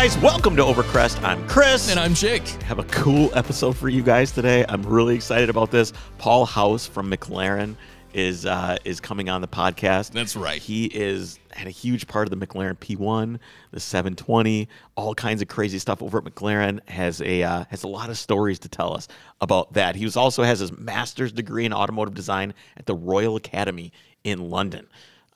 guys, welcome to Overcrest. I'm Chris. And I'm Jake. have a cool episode for you guys today. I'm really excited about this. Paul Howse from McLaren is uh, is coming on the podcast. That's right. He is had a huge part of the McLaren P1, the 720, all kinds of crazy stuff over at McLaren. Has a uh, has a lot of stories to tell us about that. He was also has his master's degree in automotive design at the Royal Academy in London.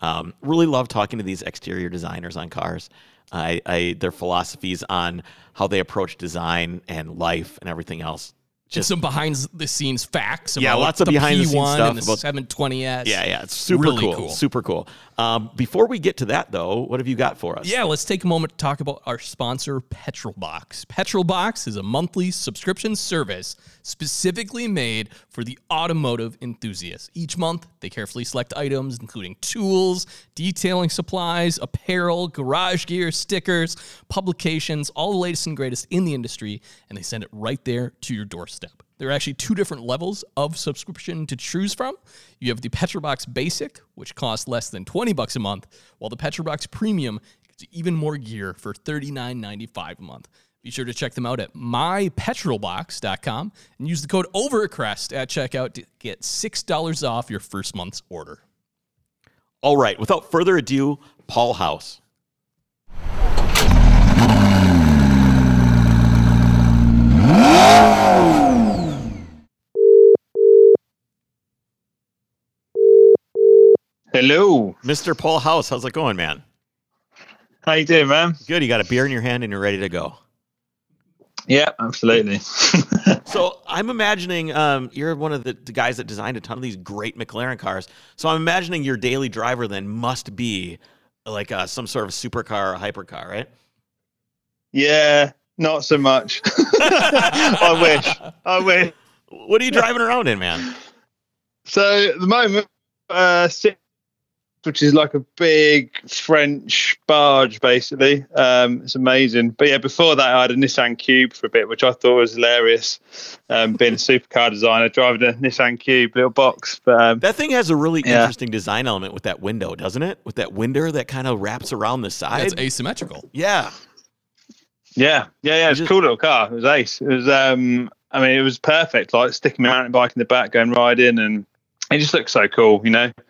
Um, really love talking to these exterior designers on cars. I, I their philosophies on how they approach design and life and everything else. Just some behind the scenes facts. Yeah, lots of the behind-the-scenes P1 stuff and the about- 720s. Yeah, yeah, it's super Really cool, cool. super cool. Um, before we get to that, though, what have you got for us? Yeah, let's take a moment to talk about our sponsor, Petrolbox. Petrolbox is a monthly subscription service specifically made for the automotive enthusiast. Each month, they carefully select items including tools, detailing supplies, apparel, garage gear, stickers, publications, all the latest and greatest in the industry, and they send it right there to your doorstep. There are actually two different levels of subscription to choose from. You have the Petrolbox Basic, which costs less than 20 bucks a month, while the Petrolbox Premium gets even more gear for $39.95 a month. Be sure to check them out at mypetrolbox.com and use the code OVERCREST at checkout to get $6 off your first month's order. All right, without further ado, Paul Howse. Hello. Mr. Paul Howse, how's it going, man? How you doing, man? Good. You got a beer in your hand and you're ready to go. Yeah, absolutely. So I'm imagining um, you're one of the, the guys that designed a ton of these great McLaren cars. So I'm imagining your daily driver then must be like uh, some sort of supercar or hypercar, right? yeah, not so much. I wish. I wish. What are you driving around in, man? So at the moment, uh, six, which is like a big French barge, basically. Um, it's amazing. But yeah, before that, I had a Nissan Cube for a bit, which I thought was hilarious. Um, being a supercar designer, driving a Nissan Cube, little box. But um, That thing has a really Yeah. interesting design element with that window, doesn't it? With that window that kind of wraps around the side. It's asymmetrical. yeah. Yeah, yeah, yeah. It's just- a cool little car. It was ace. It was, um, I mean, it was perfect. Like sticking my mountain bike in the back, going riding, and it just looks so cool. You know, so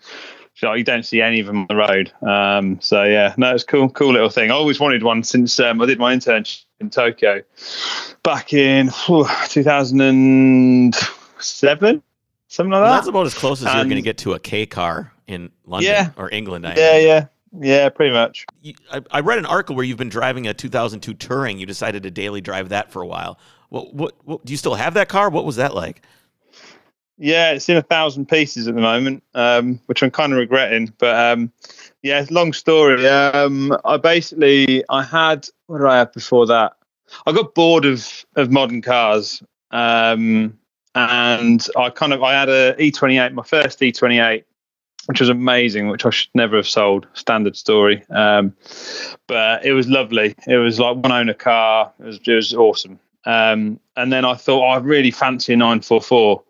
you don't see any of them on the road. Um, so yeah, no, it's cool, cool little thing. I always wanted one since um, I did my internship in Tokyo back in phew, 2007, something like Well, that. that's about as close as you're going to get to a K car in London Yeah. or England. I yeah, yeah, yeah, pretty much. you- I, I read an article where you've been driving a 2002 Touring. You decided to daily drive that for a while. What, what, what, do you still have that car? What was that like? Yeah, it's in a thousand pieces at the moment, um, which I'm kind of regretting. But um, yeah, long story. Um, I basically I had what did I have before that? I got bored of of modern cars, um, and I kind of I had a E28, my first E28, which was amazing, which I should never have sold. Standard story, um, but it was lovely. It was like one owner car. It was it was awesome. Um, and then I thought I really fancy a 944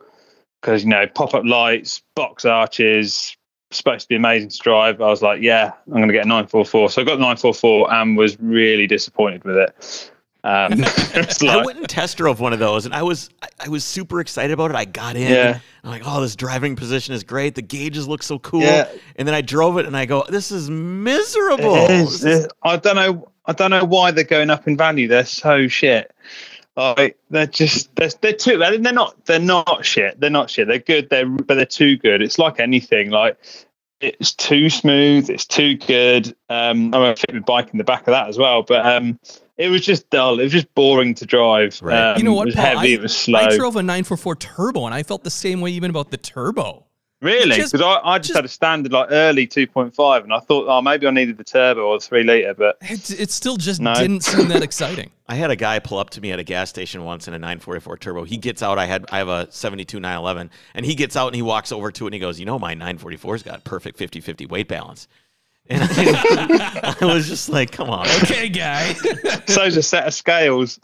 because you know pop up lights, box arches, supposed to be amazing to drive. I was like, yeah, I'm going to get a 944. So I got the 944 and was really disappointed with it. Um, it's I went and test drove one of those, and I was I, I was super excited about it. I got in. Yeah. I'm like, oh, this driving position is great. The gauges look so cool. Yeah. And then I drove it, and I go, this is miserable. it is, This is- I don't know. I don't know why they're going up in value. They're so shit. Like they're just they're, they're too. They're not. They're not shit. They're not shit. They're good. They're but they're too good. It's like anything. Like it's too smooth. It's too good. Um, I'm a fitted bike in the back of that as well. But um, it was just dull. It was just boring to drive. Right. Um, You know It what, was Paul? heavy. I, it was slow. I drove a 944 turbo, and I felt the same way even about the turbo. Really? Because I, I just, just- had a standard like early 2.5, and I thought, oh, maybe I needed the turbo or the three liter, but It, it still just No. didn't seem that exciting. I had a guy pull up to me at a gas station once in a 944 turbo. He gets out. I had I have a 72 911, and he gets out and he walks over to it and he goes, "You know, my 944's got perfect 50-50 weight balance." And I, I was just like, "Come on." Okay, guy. so's a set of scales.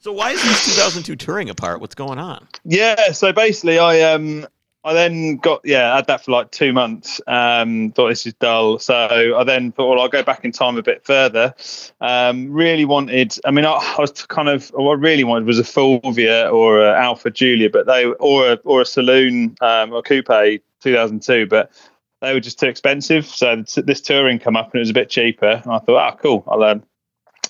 So why is this 2002 touring apart? What's going on? Yeah, so basically, I um, I then got yeah, I had that for like two months. Um, thought this is dull, so I then thought, well, I'll go back in time a bit further. Um, really wanted. I mean, I, I was kind of what I really wanted was a Fulvia or a Alfa Giulia, but they or a or a saloon um, or coupe 2002, but they were just too expensive. So this touring come up and it was a bit cheaper. And I thought, oh, cool, I'll um,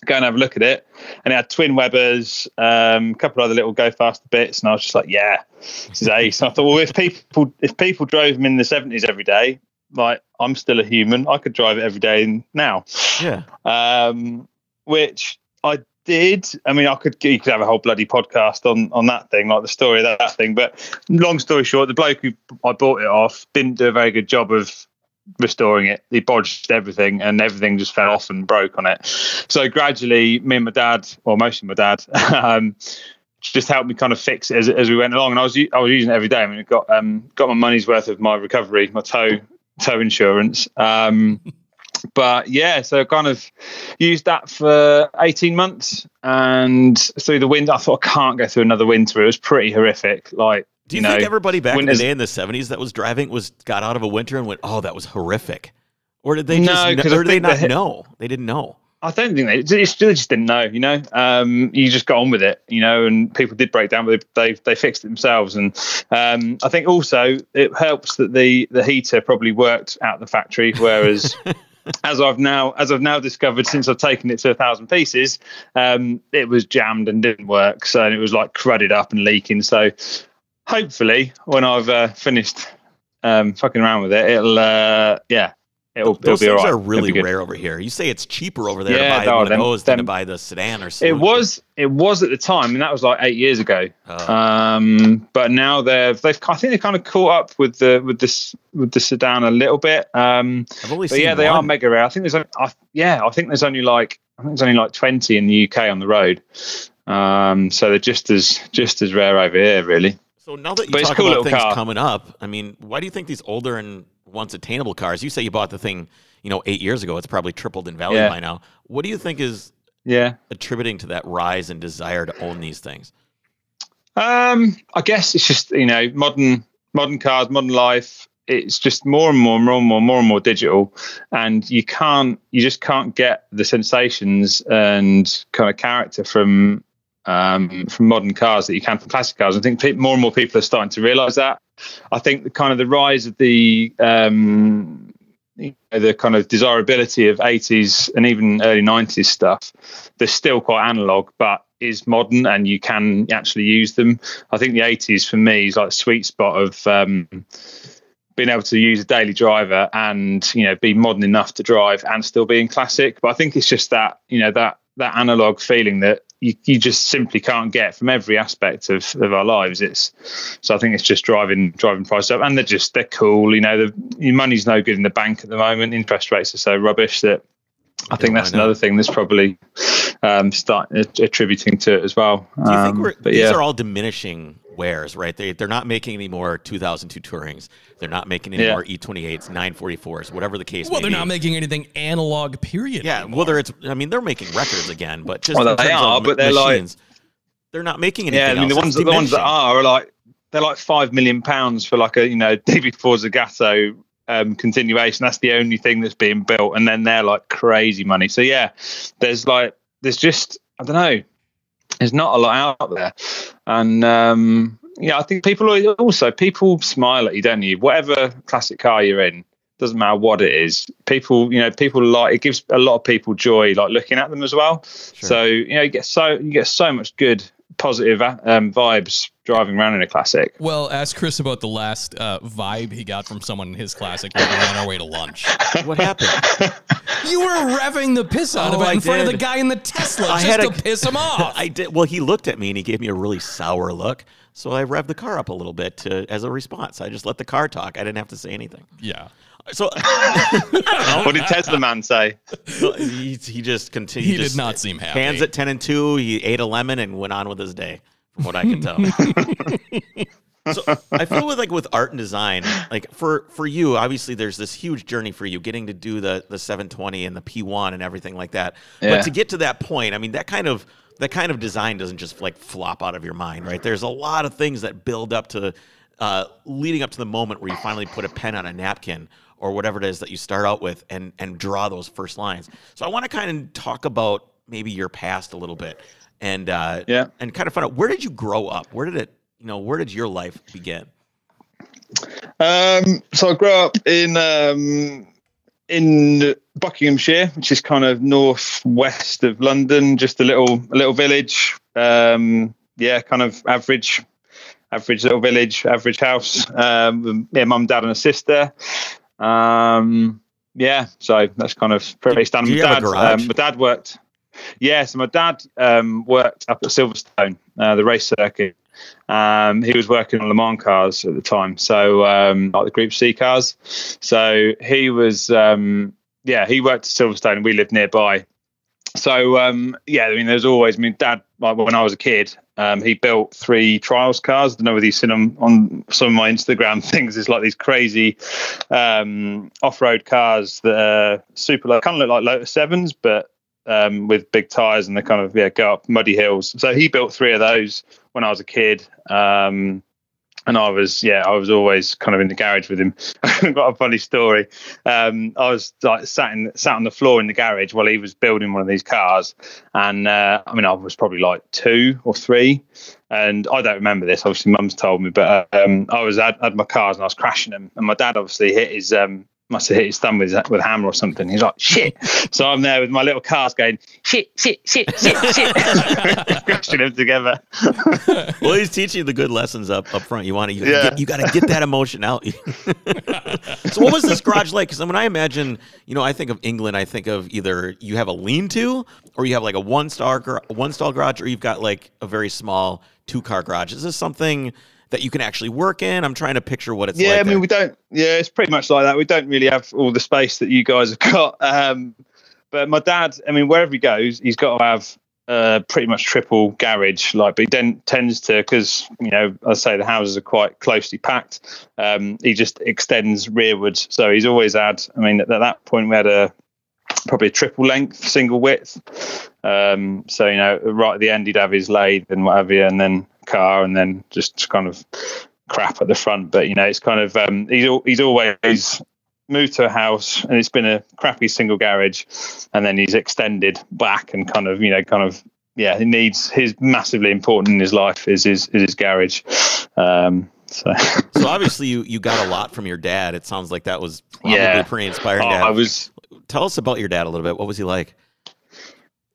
go and have a look at it. And it had twin Webers, um, a couple of other little go faster bits, and I was just like, yeah, this is ace. And I thought, well, if people if people drove them in the seventies every day, like I'm still a human, I could drive it every day now. Yeah. Um, which I did. I mean, I could you could have a whole bloody podcast on on that thing, like the story of that, that thing. But long story short, the bloke who I bought it off didn't do a very good job of restoring it. He bodged everything, and everything just fell off and broke on it. So gradually, me and my dad, or mostly my dad, um, just helped me kind of fix it as, as we went along. And I was I was using it every day. I mean, got um, got my money's worth of my recovery, my tow tow insurance. Um, but yeah, so kind of used that for 18 months and through the wind, I thought I can't go through another winter. It was pretty horrific. Like do you, you think know, everybody back in the day in the 70s that was driving was got out of a winter and went, "Oh, that was horrific," or did they just? No, know, or did they not the, know? They didn't know. I don't think they, they just didn't know. You know, um, you just got on with it. You know, and people did break down, but they they, they fixed it themselves. And um, I think also it helps that the the heater probably worked out the factory, whereas. as I've now as I've now discovered since I've taken it to a thousand pieces, um, it was jammed and didn't work. So it was like crudded up and leaking. So hopefully when I've uh, finished um, fucking around with it, it'll uh, yeah, it'll, Those it'll be things all right. are really rare over here. You say it's cheaper over there Yeah, to buy no, one them- of those than to buy the sedan or something. It was it was at the time, and that was like eight years ago. Oh. Um, but now they've they've I think they kind of caught up with the with this with the sedan a little bit. Um, I've only but yeah, they are mega rare. I think there's only, I, yeah, I think there's only like I think there's only like twenty in the UK on the road. Um, so they're just as just as rare over here, really. So now that you But talk cool about things car. coming up, I mean, why do you think these older and once attainable cars? You say you bought the thing, you know, eight years ago. It's probably tripled in value Yeah. by now. What do you think is Yeah. attributing to that rise and desire to own these things? Um, I guess it's just you know modern modern cars, modern life. It's just more and more, more and more, more and more digital, and you can't, you just can't get the sensations and kind of character from um, from modern cars that you can from classic cars. I think pe- more and more people are starting to realise that. I think the kind of the rise of the um, you know, the kind of desirability of 80s and even early 90s stuff. They're still quite analog, but is modern and you can actually use them. I think the 80s for me is like sweet spot of um, being able to use a daily driver and you know be modern enough to drive and still being classic. But I think it's just that you know that that analog feeling that you, you just simply can't get from every aspect of, of our lives. It's so I think it's just driving driving prices up, and they're just they're cool. You know, the your money's no good in the bank at the moment. Interest rates are so rubbish that I think that's I another thing that's probably um, start attributing to it as well. Do you think Um, we're, but these yeah, are all diminishing wares, right? They, they're not making any more 2002 Tourings. They're not making any Yeah. more E E28s, 944s, whatever the case Well, may they're be. not making anything analog. Period. Yeah, anymore. whether it's, I mean, they're making records again, but just Well, in they terms are, of but they're like- they're not making anything yeah. I mean, the ones the ones that are are like they're like five million pounds for like a you know DB4 Zagato um, continuation. That's the only thing that's being built, and then they're like crazy money. So yeah, there's like there's just I don't know. There's not a lot out there, and um, yeah, I think people also people smile at you, don't you? Whatever classic car you're in, doesn't matter what it is. People, you know, people like it gives a lot of people joy, like looking at them as well. So you know, you get so you get so much good positive um, vibes driving around in a classic. Well, ask Chris about the last uh, vibe he got from someone in his classic when we were on our way to lunch. What happened? You were revving the piss out of Oh, it I in front of the guy in the Tesla I just had to a- piss him off. I did. Well, he looked at me and he gave me a really sour look. So I revved the car up a little bit to, as a response. I just let the car talk. I didn't have to say anything. yeah. So What did Tesla man say? So he, he just continued. He did not seem happy. Hands at ten and two. He ate a lemon and went on with his day, from what I can tell. so I feel with like with art and design, like for for you, obviously there's this huge journey for you getting to do the the 720 and the P1 and everything like that. Yeah. But to get to that point, I mean that kind of that kind of design doesn't just like flop out of your mind, right? There's a lot of things that build up to uh, leading up to the moment where you finally put a pen on a napkin or whatever it is that you start out with and and draw those first lines. So I want to kind of talk about maybe your past a little bit and uh, Yeah. and kind of find out where did you grow up? Where did it you know where did your life begin? Um, so I grew up in um, in Buckinghamshire, which is kind of northwest of London, just a little a little village. Um, yeah, kind of average average little village, average house. Um, me, mum, dad, and a sister. Um, yeah, so that's kind of pretty standard. do you My have a dad, um, my dad worked. Yeah, so my dad um, worked up at Silverstone, uh, the race circuit. Um, he was working on Le Mans cars at the time, so um, like the Group C cars. So he was, um, yeah, he worked at Silverstone, we lived nearby. So um, yeah, I mean, there's always. I mean, Dad, like when I was a kid, um, he built three trials cars. I don't know whether you've seen them on some of my Instagram things. It's like these crazy um, off-road cars that are super low, kind of look like Lotus Sevens, but um, with big tires and they kind of yeah go up muddy hills. So he built three of those when I was a kid. Um, and I was, yeah, I was always kind of in the garage with him. I've got a funny story. Um, I was like sat in, sat on the floor in the garage while he was building one of these cars, and uh, I mean, I was probably like two or three, and I don't remember this. Obviously, Mum's told me, but um, I was had, my cars and I was crashing them, and my dad obviously hit his um, must have hit his thumb with with a hammer or something. He's like, shit. So I'm there with my little cars going, shit, shit, shit, shit, shit, crashing them together. well, he's teaching you the good lessons up up front. You want to you, Yeah. get, you got to get that emotion out. so, what was this garage like? Because when I imagine, you know, I think of England, I think of either you have a lean-to, or you have like a one-star gar- one-stall garage, or you've got like a very small two-car garage. Is this something that you can actually work in? I'm trying to picture what it's like. yeah, like. I mean, there. we don't. Yeah, it's pretty much like that. We don't really have all the space that you guys have got. Um, but my dad, I mean, wherever he goes, he's got to have uh, pretty much triple garage. Like, but he then tends to because you know, I say the houses are quite closely packed. Um, he just extends rearwards, so he's always had. I mean, at that point, we had a probably a triple length, single width. Um, so you know, right at the end, he'd have his lathe and what have you, and then car, and then just kind of crap at the front. But you know, it's kind of um, he's he's always moved to a house, and it's been a crappy single garage, and then he's extended back and kind of you know, kind of yeah, he needs his massively important in his life is his is his garage. Um, so so obviously, you you got a lot from your dad. It sounds like that was probably Yeah. pretty inspiring. Oh. I was Tell us about your dad a little bit. What was he like?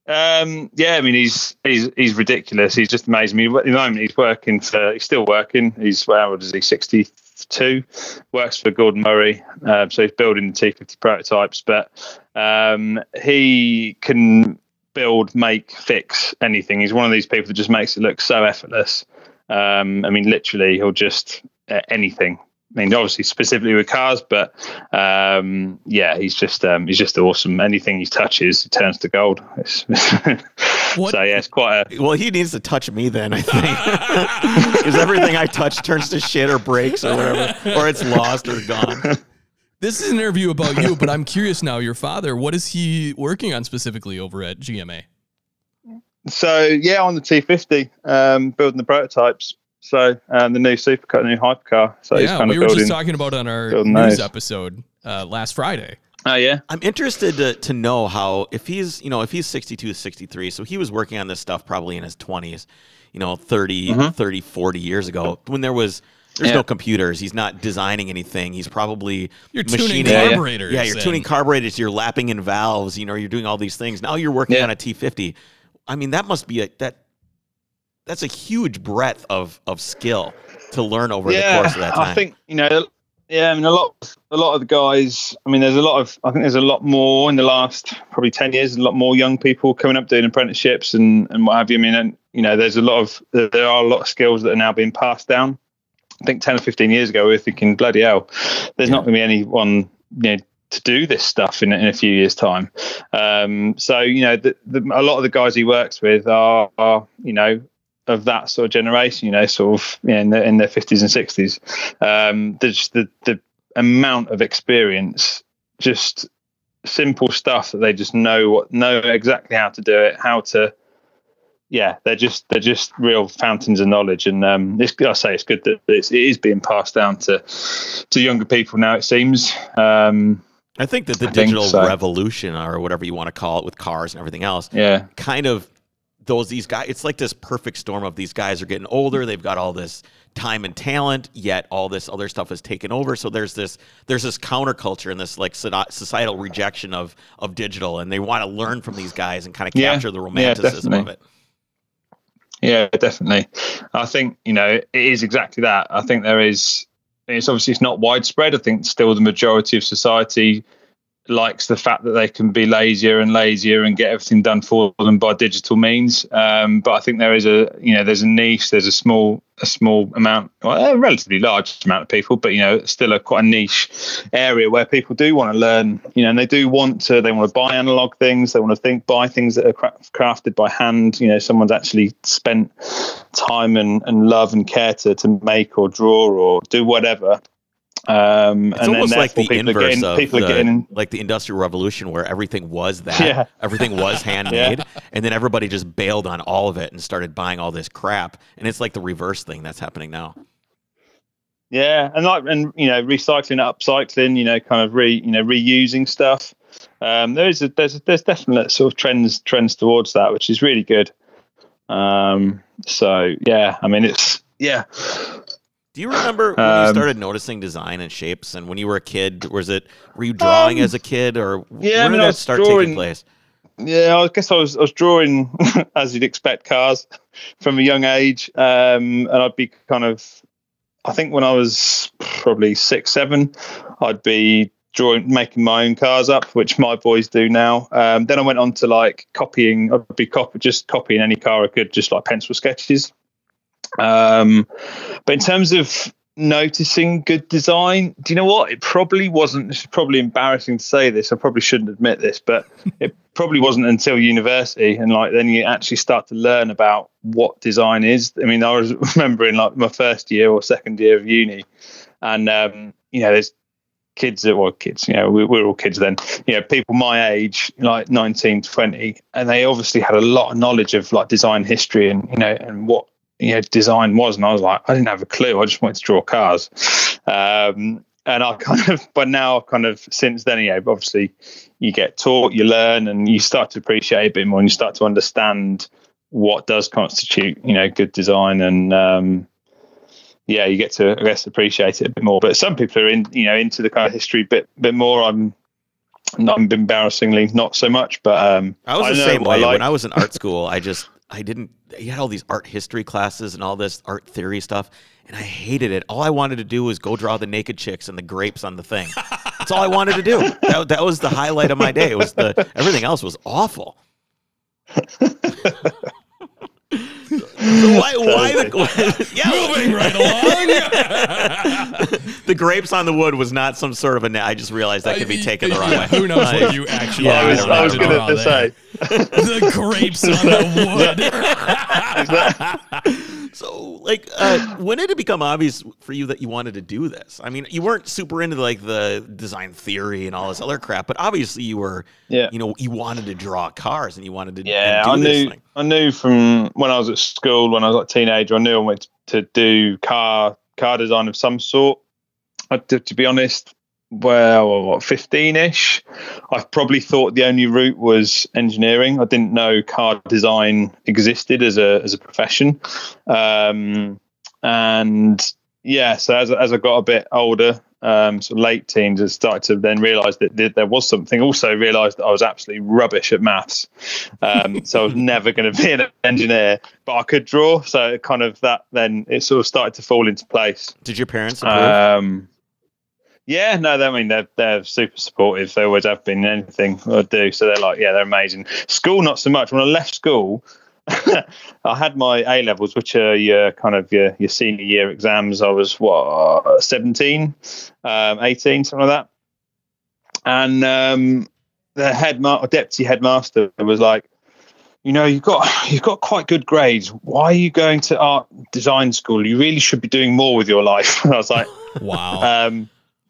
Um, yeah, I mean he's he's he's ridiculous. He's just amazing. At the moment he's working for he's still working. He's how old is he? Sixty two. Works for Gordon Murray. Uh, so he's building the T fifty prototypes, but um, he can build, make, fix anything. He's one of these people that just makes it look so effortless. Um, I mean, literally, he'll just uh, anything. I mean, obviously specifically with cars, but um, yeah, he's just um, he's just awesome. Anything he touches, it turns to gold. It's, What- so yeah, it's quite a Well, he needs to touch me then, I think. Because everything I touch turns to shit or breaks or whatever, or it's lost or gone. This is an interview about you, but I'm curious now. Your father, what is he working on specifically over at GMA? so yeah on the T50, um, building the prototypes. So um, the new supercar, the new hypercar. So he's yeah, kind we of were building. just talking about it on our news those. episode uh, last Friday. oh yeah, I'm interested to, to know how, if he's, you know, if he's 62, 63, so he was working on this stuff probably in his 20s, you know, 30, 30, 40 years ago when there was, there's Yeah. no computers. He's not designing anything. He's probably You're tuning machining. Yeah, yeah. carburetors. Yeah, you're and- tuning carburetors, you're lapping in valves, you know, you're doing all these things. Now you're working Yeah. on a T50. I mean, that must be a that that's a huge breadth of of skill to learn over the course of that time. I think you know. Yeah, I mean a lot. A lot of the guys. I mean, there's a lot of. I think there's a lot more in the last probably ten years. A lot more young people coming up doing apprenticeships and and what have you. I mean, and you know, there's a lot of there are a lot of skills that are now being passed down. I think ten or fifteen years ago, we were thinking, bloody hell, there's not going to be anyone you know to do this stuff in in a few years' time. Um, so you know, the, the, a lot of the guys he works with are, are you know of that sort of generation, you know, sort of you know, in, the, in their fifties and sixties. Um, there's the the amount of experience, just simple stuff that they just know what know exactly how to do it, how to yeah, they're just they're just real fountains of knowledge, and um, it's, I say it's good that it's, it is being passed down to to younger people now. It seems. Um, I think that the I digital so. revolution, or whatever you want to call it, with cars and everything else, yeah, kind of those these guys. It's like this perfect storm of these guys are getting older. Mm-hmm. They've got all this time and talent, yet all this other stuff is taken over. So there's this there's this counterculture and this like societal rejection of of digital, and they want to learn from these guys and kind of Yeah. capture the Yeah, romanticism of it. Yeah, definitely. I think you know it is exactly that. I think there is. It's obviously it's not widespread. I think still the majority of society likes the fact that they can be lazier and lazier and get everything done for them by digital means. Um, but I think there is a you know there's a niche. There's a small a small amount, well, a relatively large amount of people, but you know still a quite a niche area where people do want to learn. You know, and they do want to. They want to buy analog things. They want to think buy things that are crafted by hand. You know, someone's actually spent time and, and love and care to, to make or draw or do whatever. Um, It's and almost then like the therefore people are inverse getting of the, getting like the industrial revolution, where everything was that, Yeah. everything was handmade, and then everybody just bailed on all of it and started buying all this crap. And it's like the reverse thing that's happening now. Yeah, and like and you know, recycling, upcycling, you know, kind of re you know reusing stuff. Um, there is a, there's a, there's definite sort of trends trends towards that, which is really good. Um, so yeah, I mean it's yeah, Do you remember when you Um, started noticing design and shapes? And when you were a kid, was it were you drawing Um, as a kid, or yeah, I mean, did that was start taking place? yeah. I guess I was I was drawing as you'd expect cars from a young age, um, and I'd be kind of I think when I was probably six seven, I'd be drawing making my own cars up, which my boys do now. Um, then I went on to like copying. I'd be copy just copying any car I could, just like pencil sketches. Um, but in terms of noticing good design, do you know what? It probably wasn't. This is probably embarrassing to say this. I probably shouldn't admit this, but it probably wasn't until university, and like then you actually start to learn about what design is. I mean, I was remembering like my first year or second year of uni, and um, you know, there's kids that were kids, you know, we, we were all kids then, you know, people my age, like 19, 20, and they obviously had a lot of knowledge of like design history and, you know, and what, you know, design was. And I was like, I didn't have a clue. I just wanted to draw cars. Um, and I kind of, but now I kind of since then, you know, obviously you get taught, you learn, and you start to appreciate a bit more and you start to understand what does constitute, you know, good design and, um, yeah, you get to I guess appreciate it a bit more. But some people are in, you know, into the kind of history bit bit more. I'm not embarrassingly not so much, but um, I was the same way. like. When I was in art school, I just I didn't. You had all these art history classes and all this art theory stuff, and I hated it. All I wanted to do was go draw the naked chicks and the grapes on the thing. That's all I wanted to do. That, that was the highlight of my day. It was the everything else was awful. So why? Why the? yeah, Moving right along. the grapes on the wood was not some sort of a. na- I just realized that could be taken the wrong way. Who knows Like, what you actually Yeah, I was, wanted I was to going draw to there. say, the grapes on the wood. So, like, uh, when did it become obvious for you that you wanted to do this? I mean, you weren't super into like the design theory and all this other crap, but obviously you were. yeah, You know, you wanted to draw cars and you wanted to yeah. do I this knew thing. I knew from when I was at school, when I was like a teenager, I knew I wanted to do car car design of some sort. I, to, to be honest, well, what fifteen ish, I probably thought the only route was engineering. I didn't know car design existed as a as a profession, um, and yeah. So as as I got a bit older, um, sort of late teens, I started to then realise that th- there was something. Also realised that I was absolutely rubbish at maths, um, so I was never going to be an engineer. But I could draw, so it kind of that then it sort of started to fall into place. Did your parents approve? Um, yeah, no, I mean they're they're super supportive. They always have been anything I do. So they're like, yeah, they're amazing. School, not so much. When I left school, I had my A levels, which are your kind of your, your senior year exams. I was what 17, um, 18, something like that. And um, the head ma- deputy headmaster was like, you know, you've got you've got quite good grades. Why are you going to art design school? You really should be doing more with your life. And I was like, Wow. um,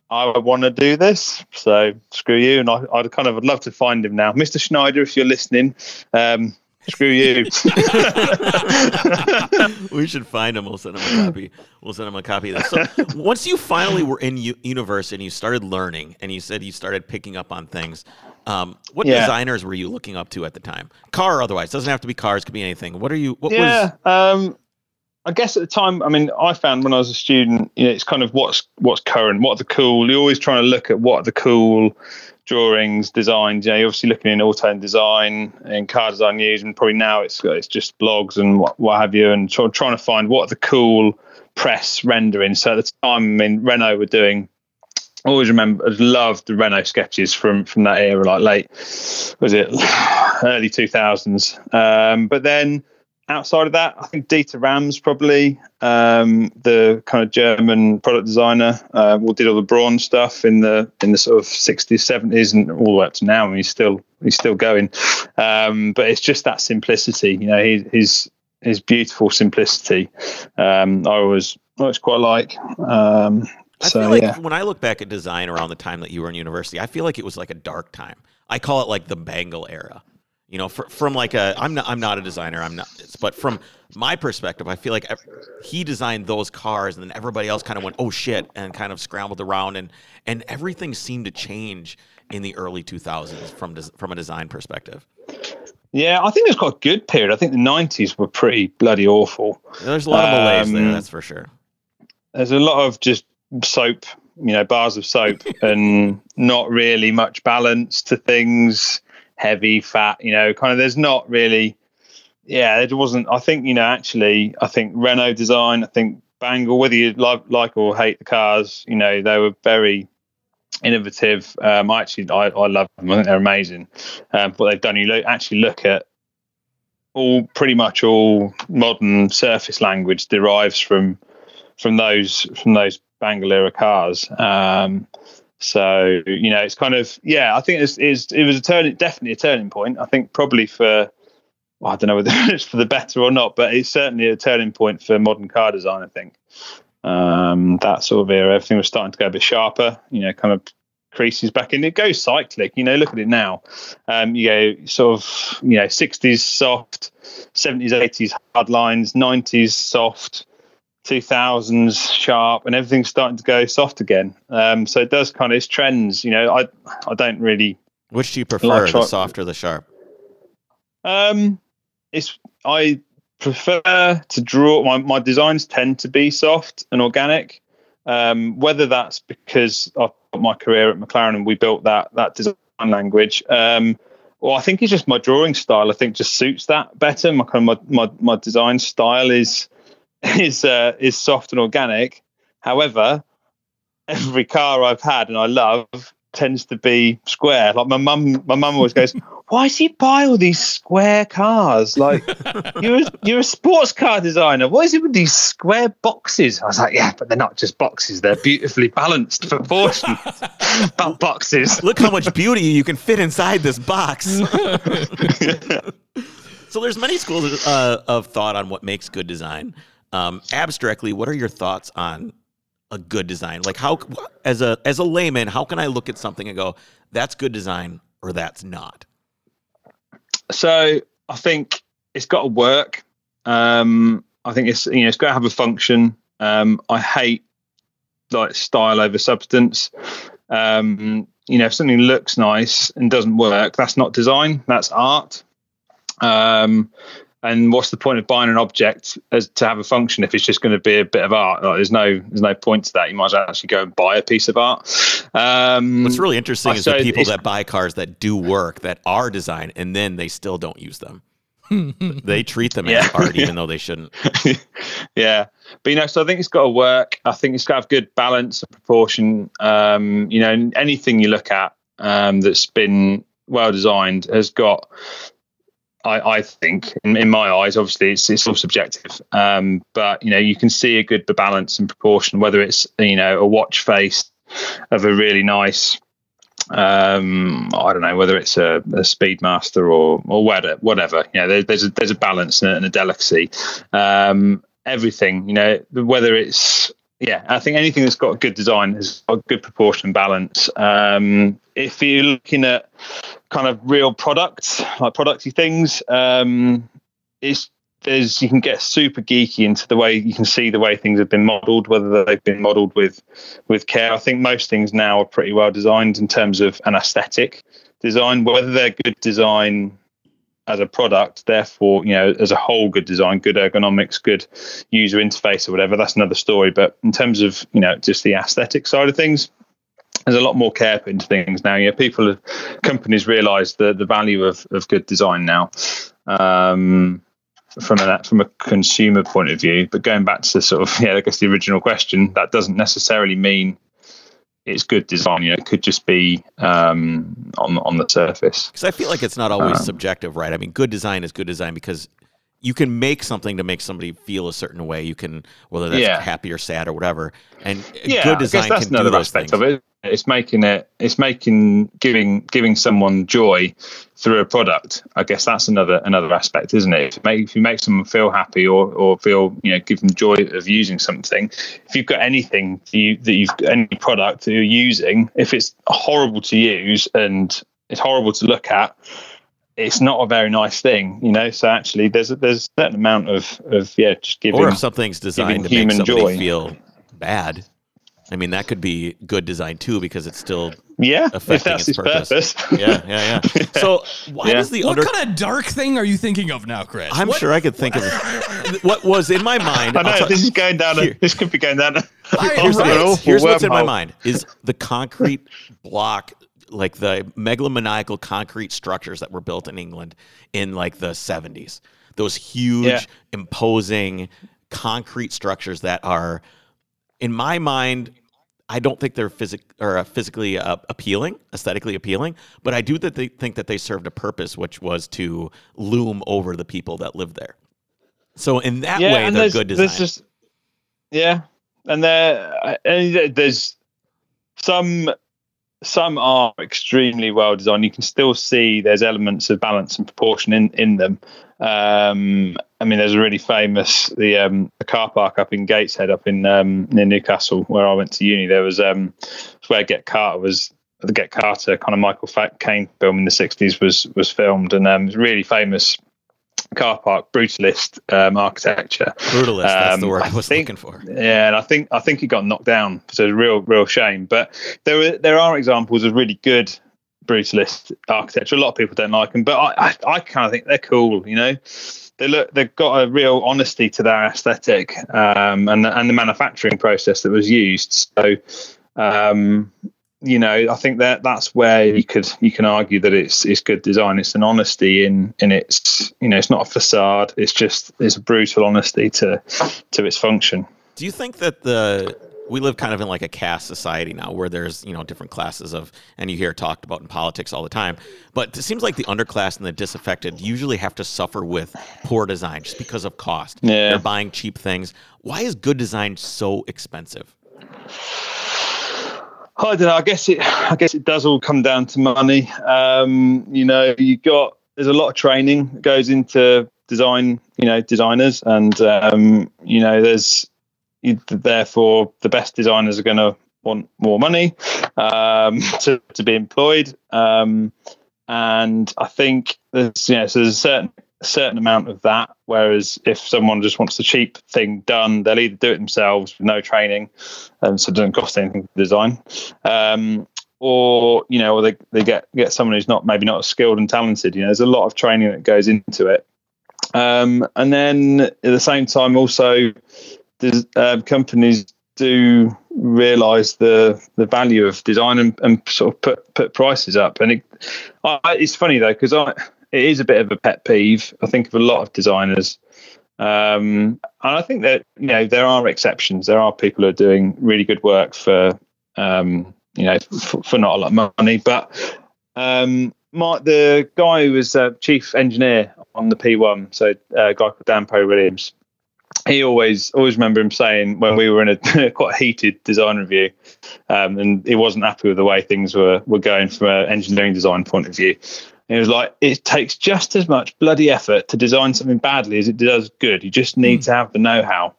I want to do this, so screw you. And I, I'd kind of would love to find him now, Mr. Schneider, if you're listening. Um, Screw you. we should find him. We'll send him a copy. We'll send him a copy of this. So once you finally were in u- university and you started learning, and you said you started picking up on things, um, what Yeah. designers were you looking up to at the time? Car or otherwise? Doesn't have to be cars. Could be anything. What are you? What yeah. was? Um, I guess at the time, I mean, I found when I was a student, you know, it's kind of what's what's current, what are the cool. You're always trying to look at what are the cool drawings, designs. You know, you're obviously looking in auto and design and car design news, and probably now it's it's just blogs and what, what have you, and try, trying to find what the cool press rendering. So at the time, I mean, Renault were doing. Always remember, I loved the Renault sketches from from that era, like late, was it early two thousands? Um, but then outside of that, I think Dieter Rams probably um, the kind of German product designer. Uh, who did all the Braun stuff in the in the sort of sixties, seventies, and all the way up to now. And he's still he's still going. Um, but it's just that simplicity, you know. He, his his beautiful simplicity. Um, I always I always quite like. Um, I so feel like yeah. when I look back at design around the time that you were in university, I feel like it was like a dark time. I call it like the Bangle era. You know, fr- from like a I'm not I'm not a designer. I'm not, but from my perspective, I feel like he designed those cars, and then everybody else kind of went, "Oh shit," and kind of scrambled around, and and everything seemed to change in the early 2000s from des- from a design perspective. Yeah, I think it was quite a good period. I think the nineties were pretty bloody awful. There's a lot of malaise there, Um, that's for sure. there's a lot of just soap, you know, bars of soap and not really much balance to things, heavy, fat, you know, kind of there's not really yeah, it wasn't I think, you know, actually I think Renault design, I think Bangle, whether you like like or hate the cars, you know, they were very innovative. Um I actually I, I love them. I think they're amazing. Um what they've done, you look, actually look at all pretty much all modern surface language derives from from those from those Bangle era cars. Um, so you know, it's kind of yeah. I think it's, it's it was a turning, definitely a turning point. I think probably for well, I don't know whether it's for the better or not, but it's certainly a turning point for modern car design. I think um, that sort of era, everything was starting to go a bit sharper. You know, kind of creases back in. It goes cyclic. You know, look at it now. Um, you go sort of you know 60s soft, 70s, 80s hard lines, 90s soft. 2000s sharp and everything's starting to go soft again um so it does kind of it's trends you know i i don't really Which do you prefer, like the soft or the sharp? um it's i prefer to draw my, my designs tend to be soft and organic um whether that's because i've got my career at mclaren and we built that that design language um well, I think it's just my drawing style. I think just suits that better. My kind of my, my, my design style is is uh, is soft and organic. However, every car I've had and I love tends to be square. Like my mum, my mum always goes, "Why does he buy all these square cars? Like you're a, you're a sports car designer. What is it with these square boxes?" I was like, "Yeah, but they're not just boxes. They're beautifully balanced, proportioned bo- boxes." Look how much beauty you can fit inside this box. so there's many schools uh, of thought on what makes good design. Um, abstractly, what are your thoughts on a good design? Like how, as a as a layman, how can I look at something and go, "That's good design" or "That's not"? so I think it's got to work. Um, I think it's you know it's got to have a function. Um, I hate like style over substance. Um, you know, if something looks nice and doesn't work, that's not design. That's art. Um, and what's the point of buying an object as to have a function if it's just going to be a bit of art? Like, there's no there's no point to that. You might as well actually go and buy a piece of art. Um, What's really interesting I is the people that buy cars that do work that are designed and then they still don't use them. they treat them as art even though they shouldn't. yeah, but you know, so I think it's got to work. I think it's got to have good balance and proportion. Um, you know, anything you look at um, that's been well designed has got. I, I think, in, in my eyes, obviously it's it's all subjective, um, but you know you can see a good balance and proportion. Whether it's you know a watch face of a really nice um i don't know whether it's a, a speedmaster or or whatever whatever. You know there, there's a there's a balance and a, and a delicacy. Um everything you know whether it's yeah i think anything that's got a good design has got good proportion balance. Um if you're looking at kind of real products, like producty things. Um, it's there's you can get super geeky into the way you can see the way things have been modelled, whether they've been modelled with with care. I think most things now are pretty well designed in terms of an aesthetic design, whether they're good design as a product, therefore, you know, as a whole, good design, good ergonomics, good user interface, or whatever. That's another story. But in terms of you know just the aesthetic side of things, there's a lot more care put into things now. You know, people, companies realise the the value of of good design now. Um, from a from a consumer point of view, but going back to sort of yeah, I guess the original question, that doesn't necessarily mean it's good design. You know, it could just be um, on on the surface. Because I feel like it's not always um, subjective, right? I mean, good design is good design because you can make something to make somebody feel a certain way. You can whether that's yeah. happy or sad or whatever. And yeah, good design that's can another do those aspect things. of it. It's making it. It's making giving giving someone joy through a product. I guess that's another another aspect, isn't it? If you make, if you make someone feel happy or or feel you know give them joy of using something. If you've got anything that, you, that you've any product that you're using, if it's horrible to use and it's horrible to look at, it's not a very nice thing, you know. So actually, there's a, there's a certain amount of of yeah, just giving or if something's designed to make human somebody joy. feel bad. I mean, that could be good design too because it's still yeah, if affecting that's its his purpose. purpose. yeah, yeah, yeah. So why Yeah. does the What under? kind of dark thing are you thinking of now, Chris? I'm What- sure I could think of what was in my mind. I know tell- this is going down. A, this could be going down. A, I- here's, right. here's what's in my mind is the concrete block like the megalomaniacal concrete structures that were built in england in like the 70s those huge Yeah. imposing concrete structures that are in my mind I don't think they're physic or uh, physically uh, appealing, aesthetically appealing, but I do that they think that they served a purpose, which was to loom over the people that lived there. So in that yeah, way, they're good design. just yeah, and there and there's some some are extremely well designed. You can still see there's elements of balance and proportion in in them. Um, I mean, there's a really famous the um, the car park up in Gateshead, up in um, near Newcastle, where I went to uni. There was um, where Get Carter was. The Get Carter kind of Michael Caine film in the '60s was was filmed, and um, it's really famous car park brutalist um, architecture. Brutalist, that's the Um, word I I was think- looking for. Yeah, and I think I think it got knocked down, so it's a real real shame. But there are, there are examples of really good brutalist architecture. A lot of people don't like them, but I I, I kind of think they're cool. You know, they look they've got a real honesty to their aesthetic um, and and the manufacturing process that was used. So. Um, you know, I think that that's where you could you can argue that it's it's good design. It's an honesty in in its you know it's not a facade. It's just it's a brutal honesty to to its function. Do you think that the we live kind of in like a caste society now where there's you know different classes of and you hear it talked about in politics all the time but it seems like the underclass and the disaffected usually have to suffer with poor design just because of cost Yeah. they're buying cheap things why is good design so expensive I don't know. I guess it. I guess it does all come down to money. Um, you know, you got there's a lot of training that goes into design. You know, designers, and um, you know, there's therefore the best designers are going to want more money um, to to be employed. Um, and I think there's know, so there's a certain certain amount of that. Whereas if someone just wants the cheap thing done, they'll either do it themselves with no training, um, so it doesn't cost anything to design, um, or you know, or they, they get get someone who's not maybe not as skilled and talented. You know, there's a lot of training that goes into it, um, and then at the same time, also, um, companies do realize the the value of design and, and sort of put put prices up. And it, I, it's funny though because I it is a bit of a pet peeve. I think of a lot of designers. Um, and I think that you know there are exceptions. There are people who are doing really good work for um, you know for, for not a lot of money. But um, my the guy who was uh, chief engineer on the P1, so uh, a guy called Dan Parry Williams, he always always remember him saying when we were in a quite heated design review, um, and he wasn't happy with the way things were were going from an engineering design point of view. And he was like, it takes just as much bloody effort to design something badly as it does good. You just need to have the know-how,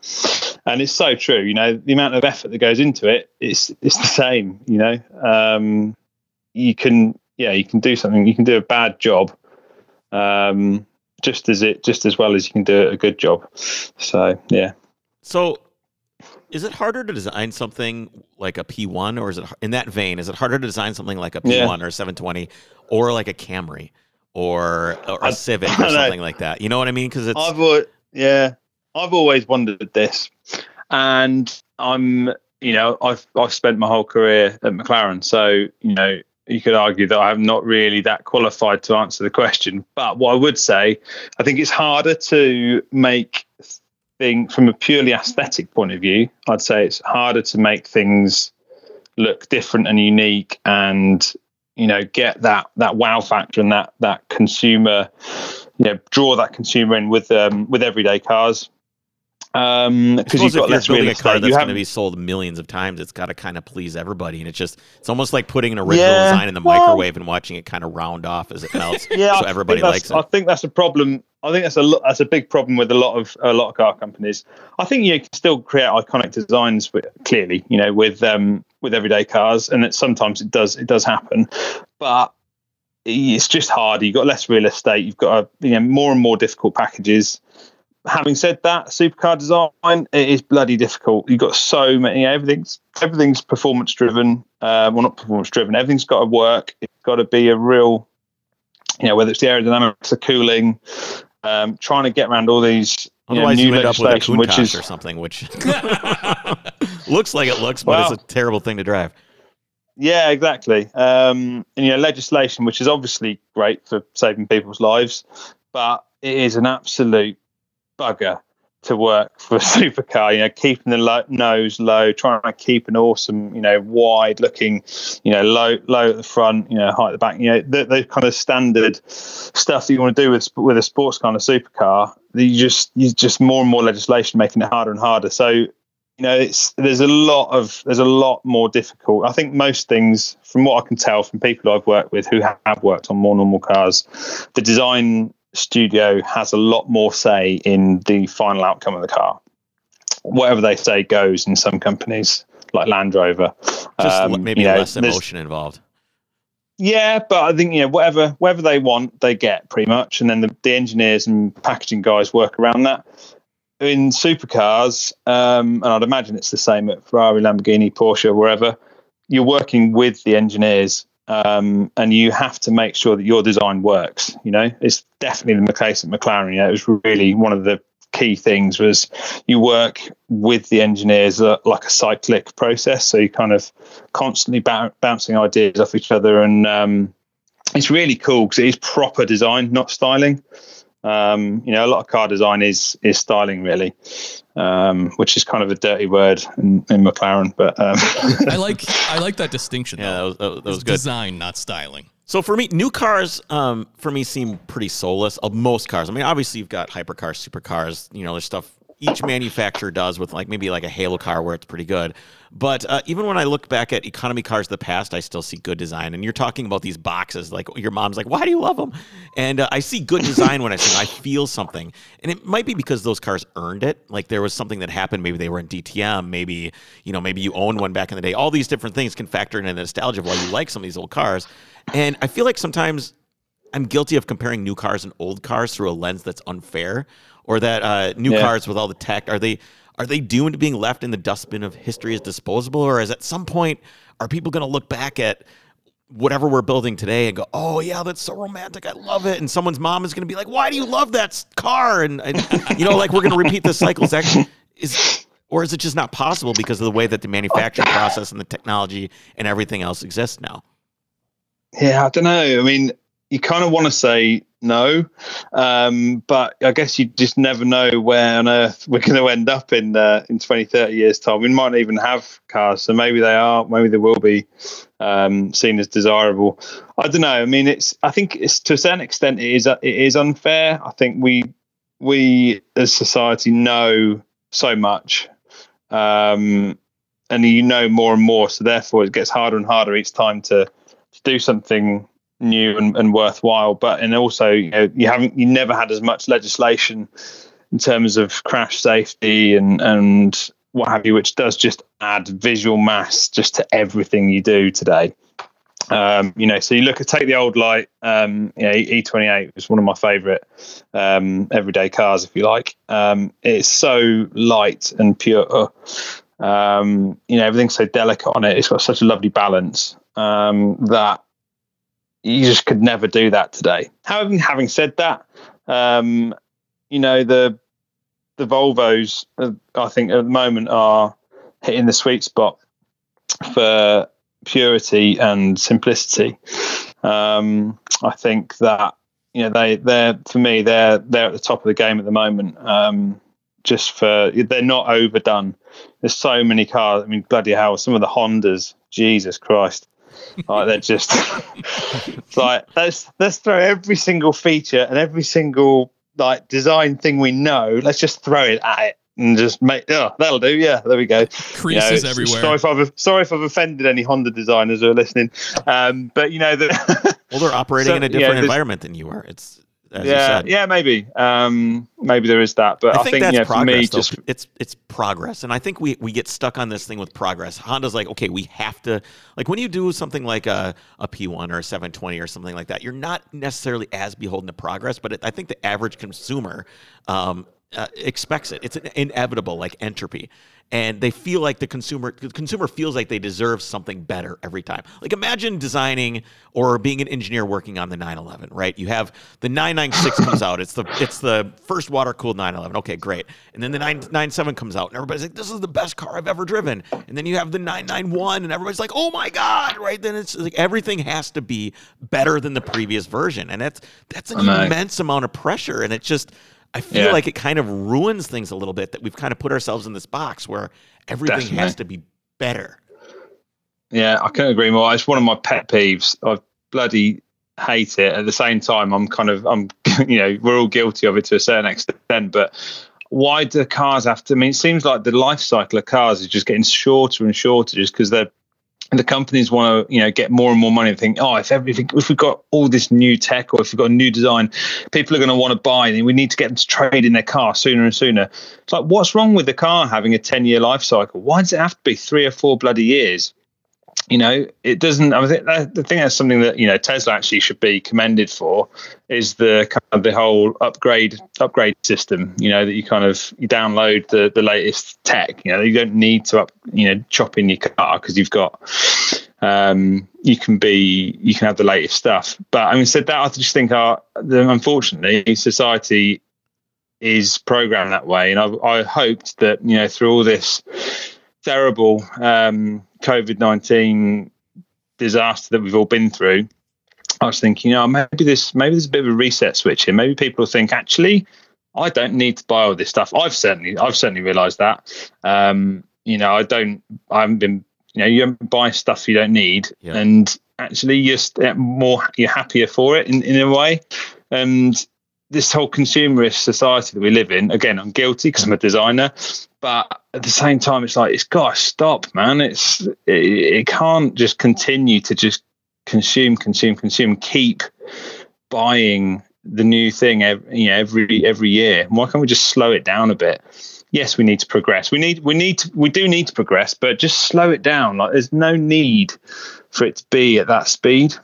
and it's so true. You know, the amount of effort that goes into it, it's it's the same. You know, um, you can yeah, you can do something. You can do a bad job, um, just as it just as well as you can do a good job. So yeah. So, is it harder to design something like a P1, or is it in that vein? Is it harder to design something like a P1 Yeah. or 720, or like a Camry, or or a Civic, or something like that? You know what I mean? Because it's I've yeah, I've always wondered this, and I'm you know I've I've spent my whole career at McLaren, so you know you could argue that I'm not really that qualified to answer the question. But what I would say, I think it's harder to make things from a purely aesthetic point of view. I'd say it's harder to make things look different and unique and you know get that that wow factor and that that consumer you know draw that consumer in with um with everyday cars um because you've got less building a car that's going to be sold millions of times, it's got to kind of please everybody, and it's just it's almost like putting an original Yeah, design in the well- microwave and watching it kind of round off as it melts. yeah so everybody likes it. I think that's a problem I think that's a that's a big problem with a lot of a lot of car companies. I think you can still create iconic designs, with, clearly, you know, with um, with everyday cars, and it, sometimes it does it does happen, but it's just harder. You've got less real estate. You've got a, you know more and more difficult packages. Having said that, supercar design it is bloody difficult. You've got so many. Everything's everything's performance driven. Uh, well, not performance driven. Everything's got to work. It's got to be a real, you know, whether it's the aerodynamics, the cooling, um, trying to get around all these you know, Otherwise, new you end up with a legislation, which is or something, which looks like it looks, but Well- it's a terrible thing to drive. Yeah, exactly. Um, and you know, legislation, which is obviously great for saving people's lives, but it is an absolute bugger to work for a supercar. You know, keeping the nose low, trying to keep an awesome, you know, wide-looking, you know, low, low at the front, you know, high at the back. You know, the, the kind of standard stuff that you want to do with with a sports kind of supercar. You just, you just more and more legislation making it harder and harder. So you know it's there's a lot of there's a lot more difficult i think most things from what i can tell from people i've worked with who have worked on more normal cars the design studio has a lot more say in the final outcome of the car whatever they say goes in some companies like land rover Just Um, maybe you know, less emotion involved. yeah, but I think you know whatever whatever they want, they get pretty much, and then the, the engineers and packaging guys work around that. In supercars, um, and I'd imagine it's the same at Ferrari, Lamborghini, Porsche, wherever. You're working with the engineers, um, and you have to make sure that your design works. You know, it's definitely the case at McLaren. You know, it was really one of the key things was you work with the engineers uh, like a cyclic process. So you kind of constantly bou- bouncing ideas off each other, and um, it's really cool because it is proper design, not styling. Um, you know, a lot of car design is is styling really, um, which is kind of a dirty word in, in McLaren. But um, I like I like that distinction. Yeah, that though. was, that, was- that was good. Design, not styling. So for me, new cars, um, for me seem pretty soulless. Uh, most cars. I mean, obviously you've got hypercars, supercars. You know, there's stuff each manufacturer does with like maybe like a Halo car where it's pretty good. But uh, even when I look back at economy cars of the past, I still see good design. And you're talking about these boxes, like your mom's like, "Why do you love them?" And uh, I see good design when I see them. I feel something, and it might be because those cars earned it. Like there was something that happened. Maybe they were in DTM. Maybe you know, maybe you owned one back in the day. All these different things can factor in the nostalgia of why you like some of these old cars. And I feel like sometimes I'm guilty of comparing new cars and old cars through a lens that's unfair, or that uh, new Yeah. cars with all the tech are they are they doomed to being left in the dustbin of history as disposable, or is at some point are people going to look back at whatever we're building today and go, oh yeah, that's so romantic, I love it, and someone's mom is going to be like, why do you love that car? And, and you know, like we're going to repeat the cycle. Is that is or is it just not possible because of the way that the manufacturing process and the technology and everything else exists now? Yeah, I don't know. I mean, you kind of want to say no, um, but I guess you just never know where on earth we're going to end up in uh, in 20, 30 years' time. We might not even have cars, so maybe they are, maybe they will be um, seen as desirable. I don't know. I mean, it's. I think it's to a certain extent it is. It is unfair. I think we we as society know so much. Um, and you know more and more, so therefore it gets harder and harder each time to to do something new and, and worthwhile. But and also, you know, you haven't you never had as much legislation in terms of crash safety and and what have you, which does just add visual mass just to everything you do today. Um, you know, so you look at take the old light. Um, you know, E28 was one of my favourite um, everyday cars, if you like. Um, it's so light and pure. Um, you know, everything's so delicate on it. It's got such a lovely balance um, that you just could never do that today. However, having said that, um, you know the the Volvos, uh, I think at the moment are hitting the sweet spot for purity and simplicity. Um, I think that you know they they're for me they're they're at the top of the game at the moment. Um, just for they're not overdone. There's so many cars. I mean, bloody hell! Some of the Hondas, Jesus Christ, like they're just like let's let's throw every single feature and every single like design thing we know. Let's just throw it at it and just make oh that'll do. Yeah there we go. Creases you know, everywhere. sorry if I've sorry if I've offended any Honda designers who are listening. Um, but you know the well they're operating so, in a different yeah, environment than you are. It's yeah yeah maybe. Um, maybe there is that but I, I think, think that's yeah, progress, me, just it's it's progress and I think we we get stuck on this thing with progress. Honda's like okay we have to like when you do something like a, a P1 or a 720 or something like that you're not necessarily as beholden to progress but it, I think the average consumer um, uh, expects it. It's inevitable, like entropy, and they feel like the consumer the consumer feels like they deserve something better every time. Like imagine designing or being an engineer working on the 911, right? You have the 996 comes out. It's the it's the first water cooled 911. Okay, great. And then the 997 comes out, and everybody's like, "This is the best car I've ever driven." And then you have the 991, and everybody's like, "Oh my god!" Right? Then it's like everything has to be better than the previous version, and that's that's an immense amount of pressure, and it just I feel yeah. like it kind of ruins things a little bit that we've kind of put ourselves in this box where everything Definitely. has to be better. Yeah, I couldn't agree more. It's one of my pet peeves. I bloody hate it. At the same time, I'm kind of, I'm, you know, we're all guilty of it to a certain extent. But why do cars have to? I mean, it seems like the life cycle of cars is just getting shorter and shorter, just because they're the companies want to you know get more and more money. And think oh if everything if we've got all this new tech or if we've got a new design people are going to want to buy and we need to get them to trade in their car sooner and sooner. It's like what's wrong with the car having a 10 year life cycle? Why does it have to be three or four bloody years you know, it doesn't. I think I think that's something that you know Tesla actually should be commended for is the kind of the whole upgrade upgrade system. You know that you kind of you download the the latest tech. You know you don't need to up you know chop in your car because you've got um, you can be you can have the latest stuff. But I mean, said that I just think our unfortunately society is programmed that way, and I, I hoped that you know through all this terrible um, COVID nineteen disaster that we've all been through, I was thinking, you know, maybe this maybe there's a bit of a reset switch here. Maybe people think actually, I don't need to buy all this stuff. I've certainly I've certainly realised that. Um, you know, I don't. I haven't been. You know, you buy stuff you don't need, yeah. and actually you're more you're happier for it in, in a way. And this whole consumerist society that we live in, again, I'm guilty because I'm a designer, but at the same time, it's like it's got to stop, man. It's it, it can't just continue to just consume, consume, consume, keep buying the new thing every, you know, every every year. Why can't we just slow it down a bit? Yes, we need to progress. We need we need to, we do need to progress, but just slow it down. Like there's no need for it to be at that speed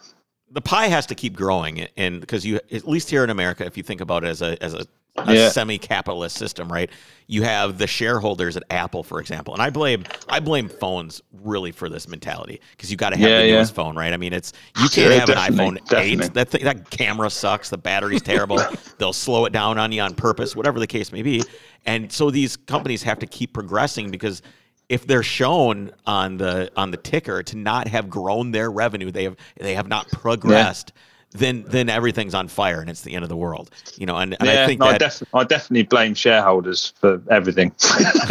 the pie has to keep growing and because you at least here in america if you think about it as a as a a yeah. semi-capitalist system, right? You have the shareholders at Apple, for example, and I blame I blame phones really for this mentality because you got to have yeah, the newest phone, right? I mean, it's you can't have an iPhone definitely. eight. That thing, that camera sucks. The battery's terrible. They'll slow it down on you on purpose, whatever the case may be. And so these companies have to keep progressing because if they're shown on the on the ticker to not have grown their revenue, they have they have not progressed. Yeah then then everything's on fire and it's the end of the world. You know, and, and yeah, I think no, that, I, def- I, definitely blame shareholders for everything.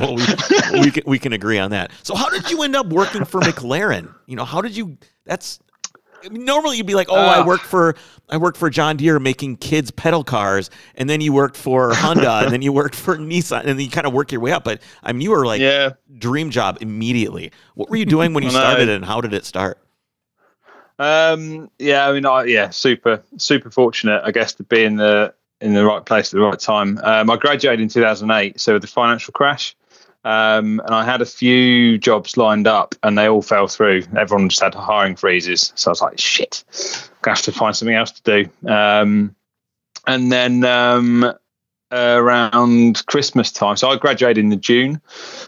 well, we, we, can, we can agree on that. So, how did you end up working for McLaren? You know, how did you? That's I mean, normally you'd be like, oh, I worked for I worked for John Deere making kids pedal cars, and then you worked for Honda, and then you worked for Nissan, and then you kind of work your way up. But I mean, you were like, yeah. dream job immediately. What were you doing when you started, and how did it start? Um, yeah, I mean, I, yeah, super, super fortunate, I guess, to be in the in the right place at the right time. Um, I graduated in 2008, so the financial crash, Um, and I had a few jobs lined up, and they all fell through. Everyone just had hiring freezes, so I was like, "Shit, I have to find something else to do." Um, and then um, around Christmas time. So I graduated in the June.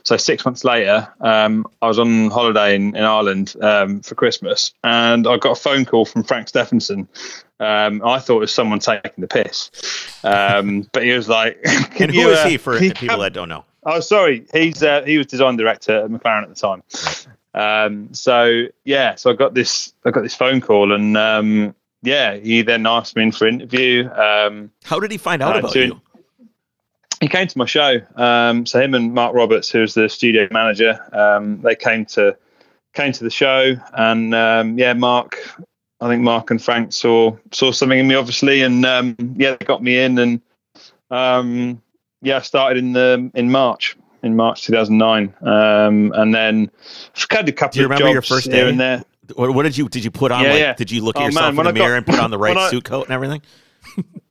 So six months later, um, I was on holiday in, in Ireland um, for Christmas, and I got a phone call from Frank Stephenson. Um, I thought it was someone taking the piss, um, but he was like, "And who you, is uh, he for people that don't know?" Oh, sorry. He's uh, he was design director at McLaren at the time. Um, so yeah, so I got this I got this phone call, and um, yeah, he then asked me in for an interview. Um, How did he find out Uh, about doing- you? he came to my show. Um, so him and Mark Roberts, who's the studio manager, um, they came to came to the show, and um, yeah, Mark, I think Mark and Frank saw saw something in me, obviously, and um, yeah, they got me in, and um, yeah, I started in the in March. In March 2009, um, and then I've had a couple Do you of remember jobs your first here day? and there. What, what did you did you put on? Yeah, like, yeah. Did you look at Oh, yourself man, in the I got- mirror and put on the right when I- suit coat and everything?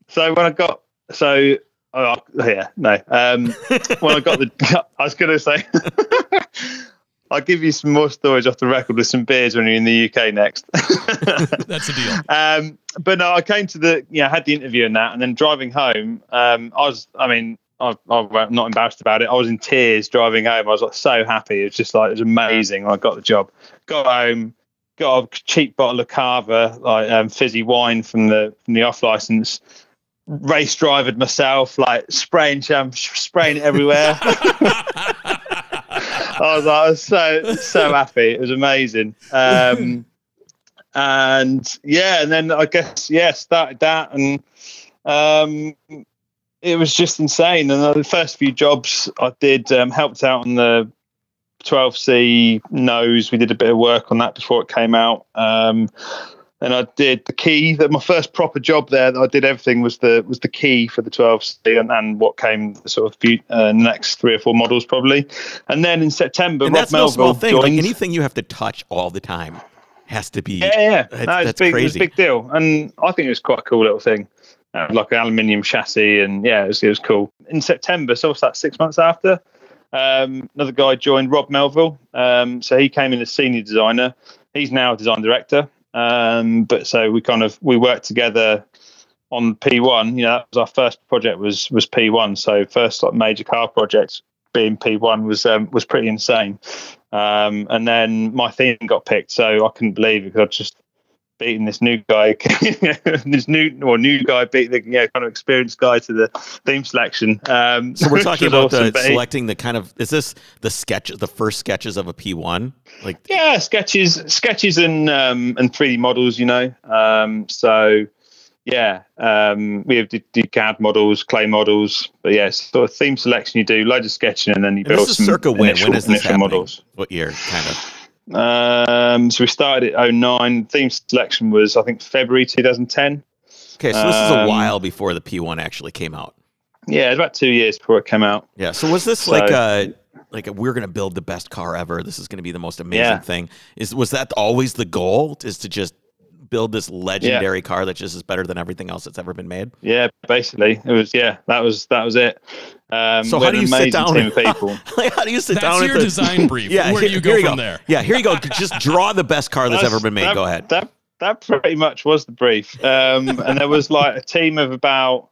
So when I got so oh, yeah no um, when I got the I was going to say I'll give you some more stories off the record with some beers when you're in the UK next. That's a deal. um, but no, I came to the yeah I had the interview and that, and then driving home, um, I was I mean. I, I'm not embarrassed about it. I was in tears driving home. I was like so happy. It was just like it was amazing. I got the job. Got home, got a cheap bottle of Cava, like um, fizzy wine from the from the off license. Race drivered myself, like spraying champ, spraying it everywhere. I was, I was so so happy. It was amazing. Um, and yeah, and then I guess yeah, started that, and um, it was just insane. And the first few jobs I did um, helped out on the 12C nose. We did a bit of work on that before it came out. Um, and I did the key. That my first proper job there that I did everything was the was the key for the 12C and, and what came sort of few, uh, next three or four models probably. And then in September, And Rob that's no small Melville thing. Like anything you have to touch all the time has to be. Yeah, yeah. That's- no, it's that's big. It was a big deal, and I think it was quite a cool little thing, uh, like an aluminium chassis, and yeah, it was, it was cool. In September, so what's that? Six months after, um, another guy joined, Rob Melville. Um, so he came in as senior designer. He's now a design director. Um, but so we kind of we worked together on P1. You know, that was our first project was was P1. So first like major car project being P1 was um, was pretty insane. Um, and then my theme got picked, so I couldn't believe it because I just beaten this new guy, this new or new guy beat the kind of experienced guy to the theme selection. Um, So we're talking about awesome, the selecting the kind of is this the sketch the first sketches of a P one like yeah sketches sketches and um and 3d models you know um so yeah um we have did, did cad models clay models but yeah sort of theme selection you do loads of sketching and then you and build some circa when initial, when is this initial happening? models What year kind of? Um so we started at 09 theme selection was i think february 2010 Okay, so this is a Um, while before the P one actually came out. yeah it was about two years before it came out Yeah. So was this So- like a like a, we're gonna build the best car ever? This is gonna be the most amazing Yeah. thing. Is was that always the goal? Is to just build this legendary car that just is better than everything else that's ever been made? yeah basically it was yeah that was that was it um So how do you sit amazing down? team of people like, how do you sit That's down? your at the, design brief. Yeah, Where do here- you go here you from go. there? Yeah, here you go. Just draw the best car that's That's- ever been made. that- Go ahead. That that pretty much was the brief. Um, and there was like a team of about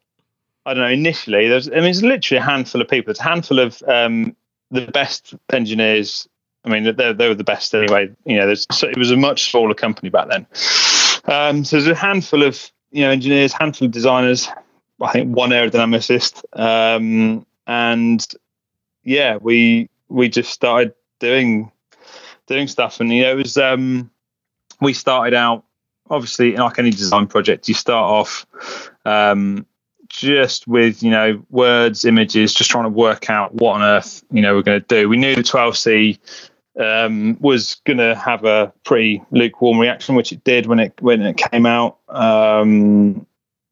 I don't know. Initially, there's I mean, it's literally a handful of people. It's a handful of um, the best engineers. I mean, they they were the best anyway. You know, there's so it was a much smaller company back then. Um, so there's a handful of you know engineers, handful of designers. I think one aerodynamicist, um, and yeah, we we just started doing doing stuff, and you know, it was um, we started out obviously like any design project you start off um, just with you know words images just trying to work out what on earth you know we're going to do we knew the 12c um, was going to have a pretty lukewarm reaction which it did when it when it came out um,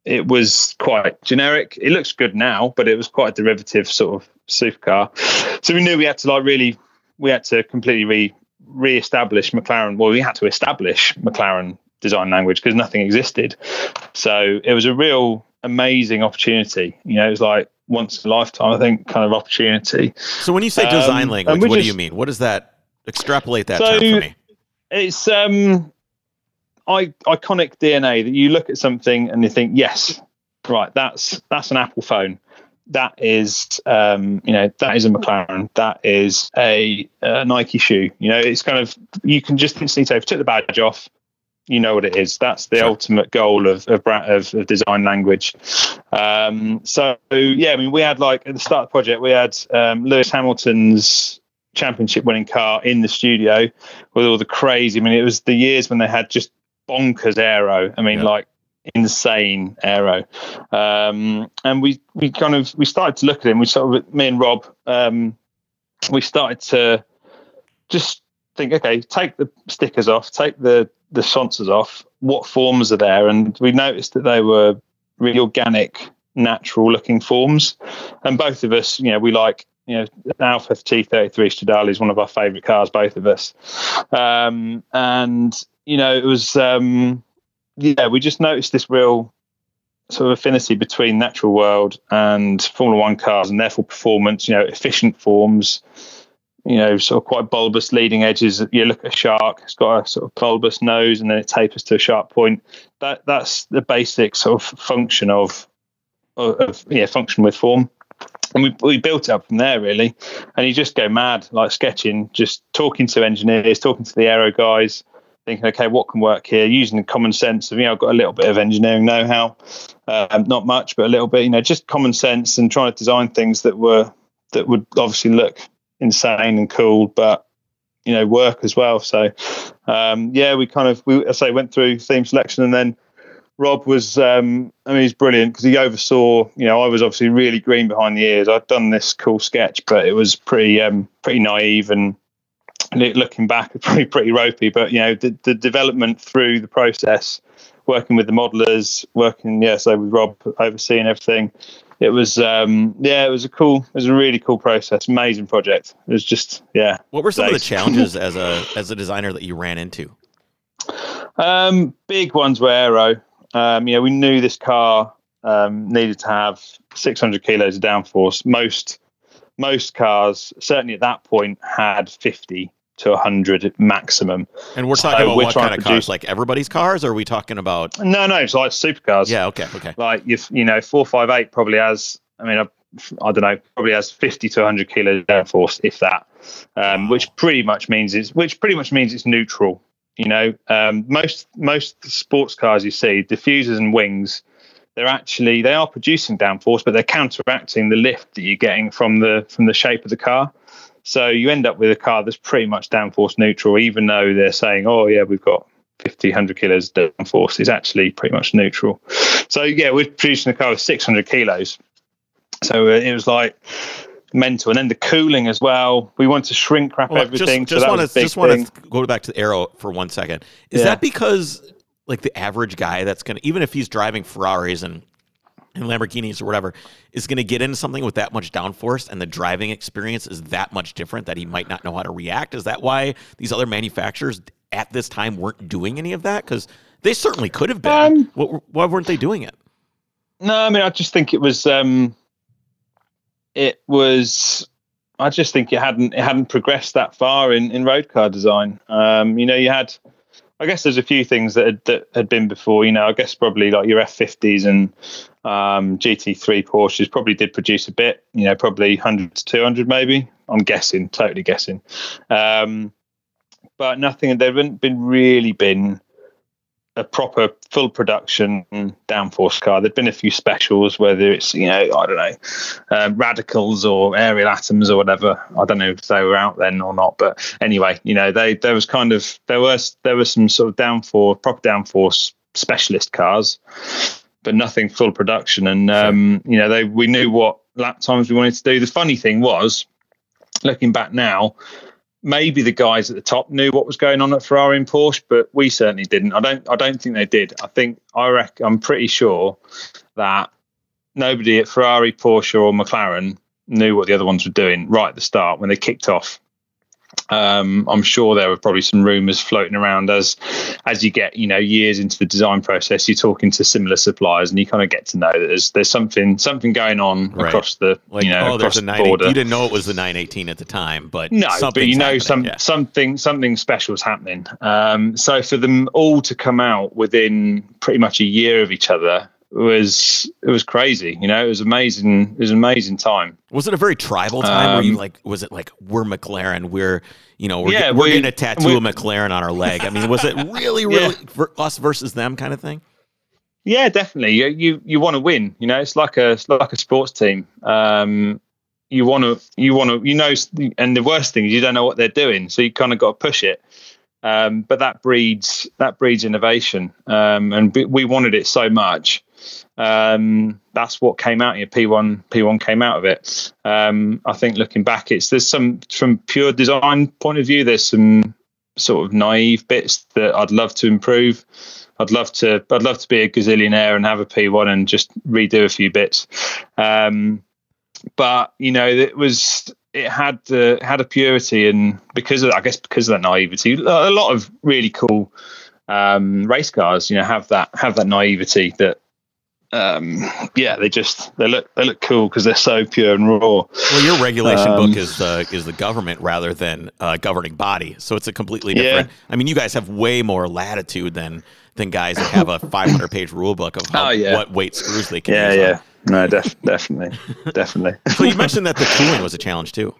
it was quite generic it looks good now but it was quite a derivative sort of supercar so we knew we had to like really we had to completely re re-establish McLaren. Well, we had to establish McLaren design language because nothing existed. So it was a real amazing opportunity. You know, it was like once in a lifetime, I think, kind of opportunity. So when you say design Um, language, what do you mean? What does that extrapolate that So- term for me? It's um, I, iconic DNA that you look at something and you think, yes, right, that's that's an Apple phone. That is, um, you know, that is a McLaren. That is a, a Nike shoe. You know, it's kind of you can just instantly say, if you took the badge off, you know what it is. That's the Sure. ultimate goal of of, of of design language. Um, so yeah, I mean, we had like at the start of the project, we had um, Lewis Hamilton's championship winning car in the studio with all the crazy. I mean, it was the years when they had just bonkers aero. I mean, Yeah. like insane aero. Um, and we we kind of we started to look at him. We sort of me and Rob, um, we started to just think, okay, take the stickers off, take the the sponsors off. What forms are there? And we noticed that they were really organic, natural looking forms. And both of us, you know, we like you know, Alfa T33 Stradale is one of our favourite cars, both of us. Um, and, you know, it was, um, yeah, we just noticed this real sort of affinity between natural world and Formula One cars and therefore performance, you know, efficient forms, you know, sort of quite bulbous leading edges. You look at a shark, it's got a sort of bulbous nose and then it tapers to a sharp point. That That's the basic sort of function of, of, of yeah, function with form and we, we built it up from there really. And you just go mad like sketching just talking to engineers talking to the aero guys thinking okay what can work here? Using the common sense of you know i've got a little bit of engineering know-how um, not much but a little bit you know just common sense and trying to design things that were that would obviously look insane and cool but you know work as well. So um, yeah we kind of we I say went through theme selection and then Rob was, um, I mean, he's brilliant because he oversaw. You know, I was obviously really green behind the ears. I'd done this cool sketch, but it was pretty, um, pretty naive and looking back, pretty, pretty ropey. But you know, the, the development through the process, working with the modelers, working, yeah, so with Rob overseeing everything. It was, um, yeah, it was a cool, it was a really cool process, amazing project. It was just, yeah. What were some of the challenges as a as a designer that you ran into? Um, big ones were aero. Um, you know, we knew this car um, needed to have 600 kilos of downforce. Most most cars, certainly at that point, had 50 to 100 maximum. And we're So talking about we're what kind of cars? Like everybody's cars, or are we talking about? No, no, it's like supercars. Yeah, okay, okay. Like you, you know, 458 probably has. I mean, I, I don't know, probably has 50 to 100 kilos of downforce, if that. Um, which pretty much means it's which pretty much means it's neutral. You know, um, most most sports cars you see, diffusers and wings, they're actually they are producing downforce, but they're counteracting the lift that you're getting from the from the shape of the car. So you end up with a car that's pretty much downforce neutral, even though they're saying, "Oh yeah, we've got 50, 100 kilos downforce." It's actually pretty much neutral. So yeah, we're producing a car with 600 kilos. So uh, it was like mental, and then the cooling as well. We want to shrink wrap Well, everything. just just so that want was a to just want to go back to the aero for one second. Is Yeah. that because like the average guy that's gonna even if he's driving Ferraris and and Lamborghinis or whatever is going to get into something with that much downforce and the driving experience is that much different that he might not know how to react is that why these other manufacturers at this time weren't doing any of that because they certainly could have been Um, why weren't they doing it No, I mean, I just think it was. Um, it was. I just think it hadn't it hadn't progressed that far in in road car design. Um, you know, you had. I guess there's a few things that had, that had been before. You know, I guess probably like your F50s and um, GT3 Porsches probably did produce a bit. You know, probably 100 to 200 maybe. I'm guessing, totally guessing. Um, but nothing. There haven't been really been a proper full production downforce car. There'd been a few specials, whether it's you know I don't know um, radicals or Ariel Atoms or whatever. I don't know if they were out then or not, but anyway, you know they there was kind of there was there was some sort of downforce proper downforce specialist cars, but nothing full production. And um, you know they we knew what lap times we wanted to do. The funny thing was, looking back now, maybe the guys at the top knew what was going on at Ferrari and Porsche, but we certainly didn't. I don't. I don't think they did. I think I reckon. I'm pretty sure that nobody at Ferrari, Porsche, or McLaren knew what the other ones were doing right at the start when they kicked off. Um, I'm sure there were probably some rumours floating around as as you get you know years into the design process. You're talking to similar suppliers, and you kind of get to know that there's there's something something going on Right. across the Like, you know oh, across there's a the border. You didn't know it was the 918 at the time, but No, but you know some yeah. something something special is happening. Um, so for them all to come out within pretty much a year of each other was it was crazy. You know, it was amazing. It was an amazing time. Was it a very tribal time where you Um, like? Was it like we're McLaren? We're you know we're, Yeah, we're we- getting a tattoo we- of McLaren on our leg. I mean, was it really really ver- us versus them kind of thing? Yeah, definitely. You you, you want to win. You know, it's like a it's like a sports team. Um, you want to you want to you know, and the worst thing is you don't know what they're doing, so you kind of got to push it. Um, but that breeds that breeds innovation, um, and we wanted it so much. Um, that's what came out here. P1 P1 came out of it. Um, I think looking back, it's there's some from pure design point of view. There's some sort of naive bits that I'd love to improve. I'd love to. I'd love to be a gazillionaire and have a P1 and just redo a few bits. Um, but you know, it was it had had a purity, and because of I guess because of that naivety, a lot of really cool um, race cars, you know, have that have that naivety that. Um, yeah, they just they look they look cool because they're so pure and raw. Well, your regulation Um, book is the is the government rather than a governing body, so it's a completely Yeah. different. I mean, you guys have way more latitude than than guys that have a 500 page rule book of how, Oh, yeah. what weight screws they can Yeah, use. on. yeah, no, def- definitely, definitely. So you mentioned that the cooling was a challenge too.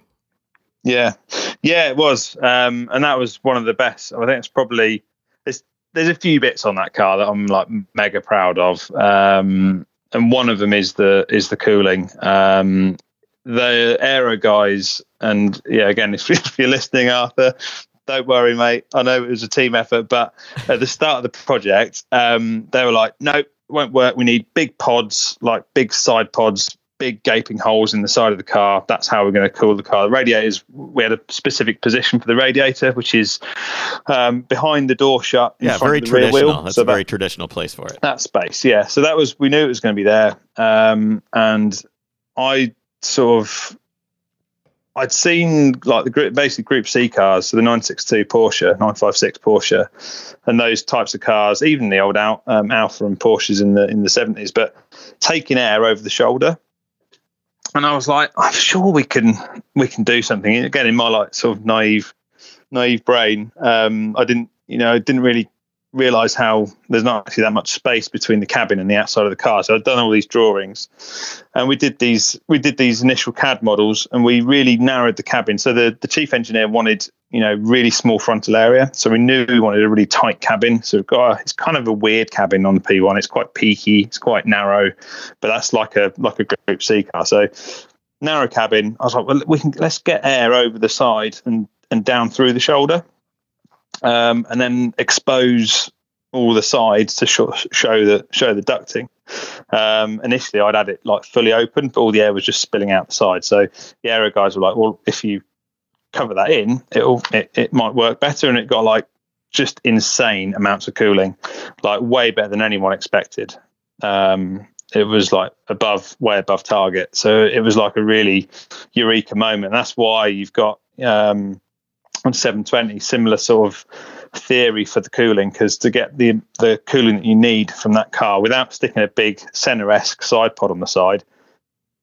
Yeah, yeah, it was, um, and that was one of the best. I think it's probably there's there's a few bits on that car that I'm like mega proud of, um, and one of them is the is the cooling. Um, the aero guys, and yeah, again, if, if you're listening, Arthur, don't worry, mate. I know it was a team effort, but at the start of the project, um, they were like, "Nope, won't work. We need big pods, like big side pods, big gaping holes in the side of the car. That's how we're going to cool the car. The radiators, we had a specific position for the radiator, which is um, behind the door shut. In Yeah, front very of the rear traditional. That's so a very traditional place for it. that space, yeah. So that was we knew it was going to be there, um, and I sort of. I'd seen like the group, basically Group C cars, so the 962 Porsche, 956 Porsche, and those types of cars, even the old Al, um, Alfa and Porsches in the in the 70s, but taking air over the shoulder. And I was like, I'm sure we can we can do something. Again, in my like sort of naive naive brain, um, I didn't you know I didn't really realize how there's not actually that much space between the cabin and the outside of the car. So I've done all these drawings, and we did these we did these initial CAD models, and we really narrowed the cabin. So the the chief engineer wanted you know really small frontal area, so we knew we wanted a really tight cabin. So we've got a, it's kind of a weird cabin on the P1. It's quite peaky, it's quite narrow, but that's like a like a Group C car. So narrow cabin. I was like, well, we can let's get air over the side and and down through the shoulder um, and then expose all the sides to show, show the show the ducting. Um, initially, I'd had it like fully open, but all the air was just spilling out the side. So the aero guys were like, "Well, if you cover that in, it'll it, it might work better." And it got like just insane amounts of cooling, like way better than anyone expected. Um, it was like above, way above target. So it was like a really eureka moment. That's why you've got um, on 720 similar sort of theory for the cooling because to get the the cooling that you need from that car without sticking a big center-esque side pod on the side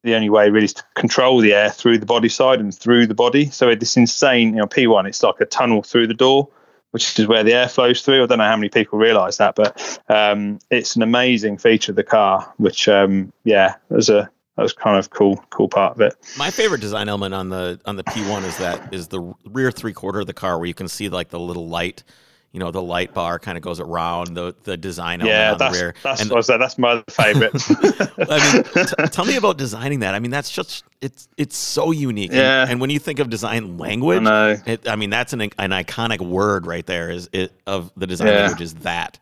the only way really is to control the air through the body side and through the body. So it's this insane you know p1 it's like a tunnel through the door which is where the air flows through. I don't know how many people realize that but um, it's an amazing feature of the car which um, yeah was a that was kind of cool cool part of it My favorite design element on the on the P1 is that is the rear three quarter of the car where you can see like the little light, you know, the light bar kind of goes around the the design element yeah on that's the rear. that's And- what I said, that's my favorite I mean, t- tell me about designing that. I mean, that's just it's it's so unique. And- Yeah. And, when you think of design I language, know. it, I mean, that's an an iconic word right there. Is it of the design Yeah. language is that.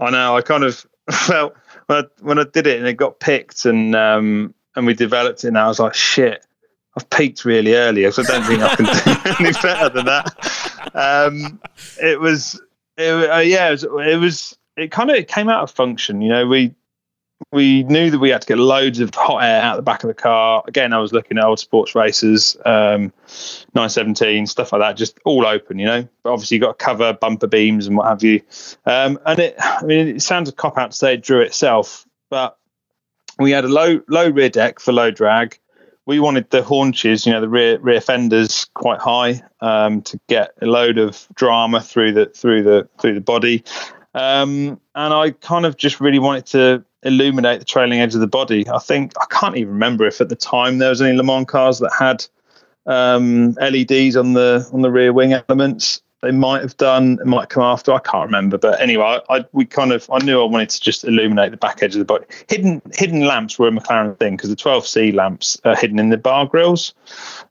I know. I kind of felt when I, when I did it and it got picked and um, and we developed it, and I was like, shit, I've peaked really early. So I don't think I can do any better than that. Um, it was, it, uh, yeah, it was, it was, it kind of came out of function. You know, we we knew that we had to get loads of hot air out the back of the car. Again, I was looking at old sports races, um, 917 stuff like that, just all open, you know. But obviously, you've got to cover bumper beams and what have you. Um, and it, I mean, it sounds a cop out to say it drew itself, but we had a low low rear deck for low drag. We wanted the haunches, you know, the rear rear fenders quite high um, to get a load of drama through the through the through the body. Um, and I kind of just really wanted to illuminate the trailing edge of the body. I think I can't even remember if at the time there was any Le Mans cars that had um, LEDs on the on the rear wing elements. They might have done. It might come after. I can't remember. But anyway, I, I we kind of I knew I wanted to just illuminate the back edge of the body. Hidden hidden lamps were a McLaren thing because the 12C lamps are hidden in the bar grills.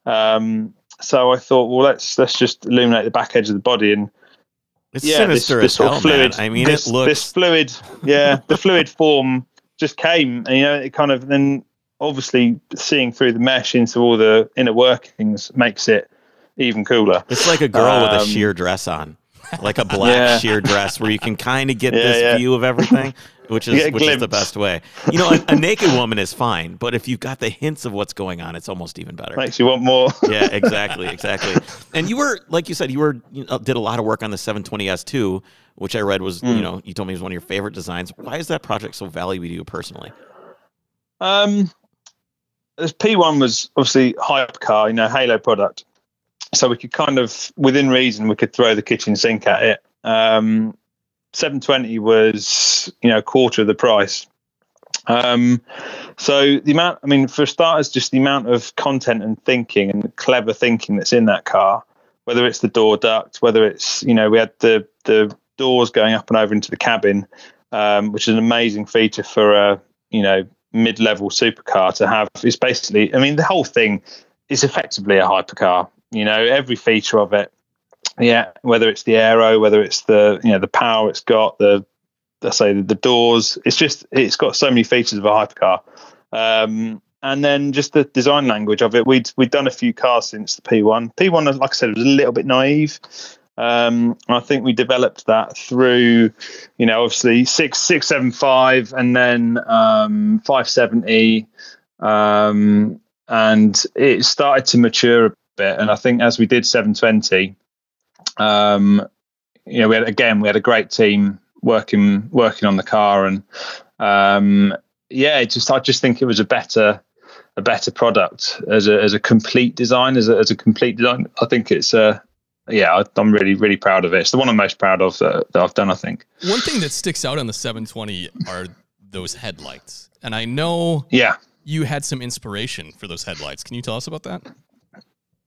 Um, so I thought, well, let's let's just illuminate the back edge of the body and it's yeah, sinister this, this hell, fluid, man. I mean, this, it looks this fluid. Yeah, the fluid form just came, and you know, it kind of then obviously seeing through the mesh into all the inner workings makes it even cooler. It's like a girl um, with a um, sheer dress on, like a black yeah. sheer dress, where you can kind of get yeah, this yeah. view of everything, which is which is the best way. You know, a, a, naked woman is fine, but if you've got the hints of what's going on, it's almost even better. Makes you want more. yeah, exactly, exactly. And you were, like you said, you were you know, did a lot of work on the 720s too, which I read was, mm. you know, you told me was one of your favorite designs. Why is that project so valuable to you personally? Um, this P1 was obviously hype car, you know, Halo product. So we could kind of, within reason, we could throw the kitchen sink at it. Um, 720 was, you know, a quarter of the price. Um, so the amount, I mean, for starters, just the amount of content and thinking and clever thinking that's in that car, whether it's the door duct, whether it's, you know, we had the, the doors going up and over into the cabin, um, which is an amazing feature for a, you know, mid-level supercar to have It's basically i mean the whole thing is effectively a hypercar you know every feature of it yeah whether it's the aero whether it's the you know the power it's got the let's say the, the doors it's just it's got so many features of a hypercar. Um, and then just the design language of it. We'd we'd done a few cars since the p1 p1 like i said was a little bit naive. Um, I think we developed that through, you know, obviously six six seven five and then um, five seventy, um, and it started to mature a bit. And I think as we did seven twenty, um, you know, we had again we had a great team working working on the car, and um, yeah, just I just think it was a better a better product as a as a complete design as a, as a complete design. I think it's a yeah, I'm really, really proud of it. It's the one I'm most proud of that, that I've done, I think. One thing that sticks out on the 720 are those headlights. And I know yeah, you had some inspiration for those headlights. Can you tell us about that?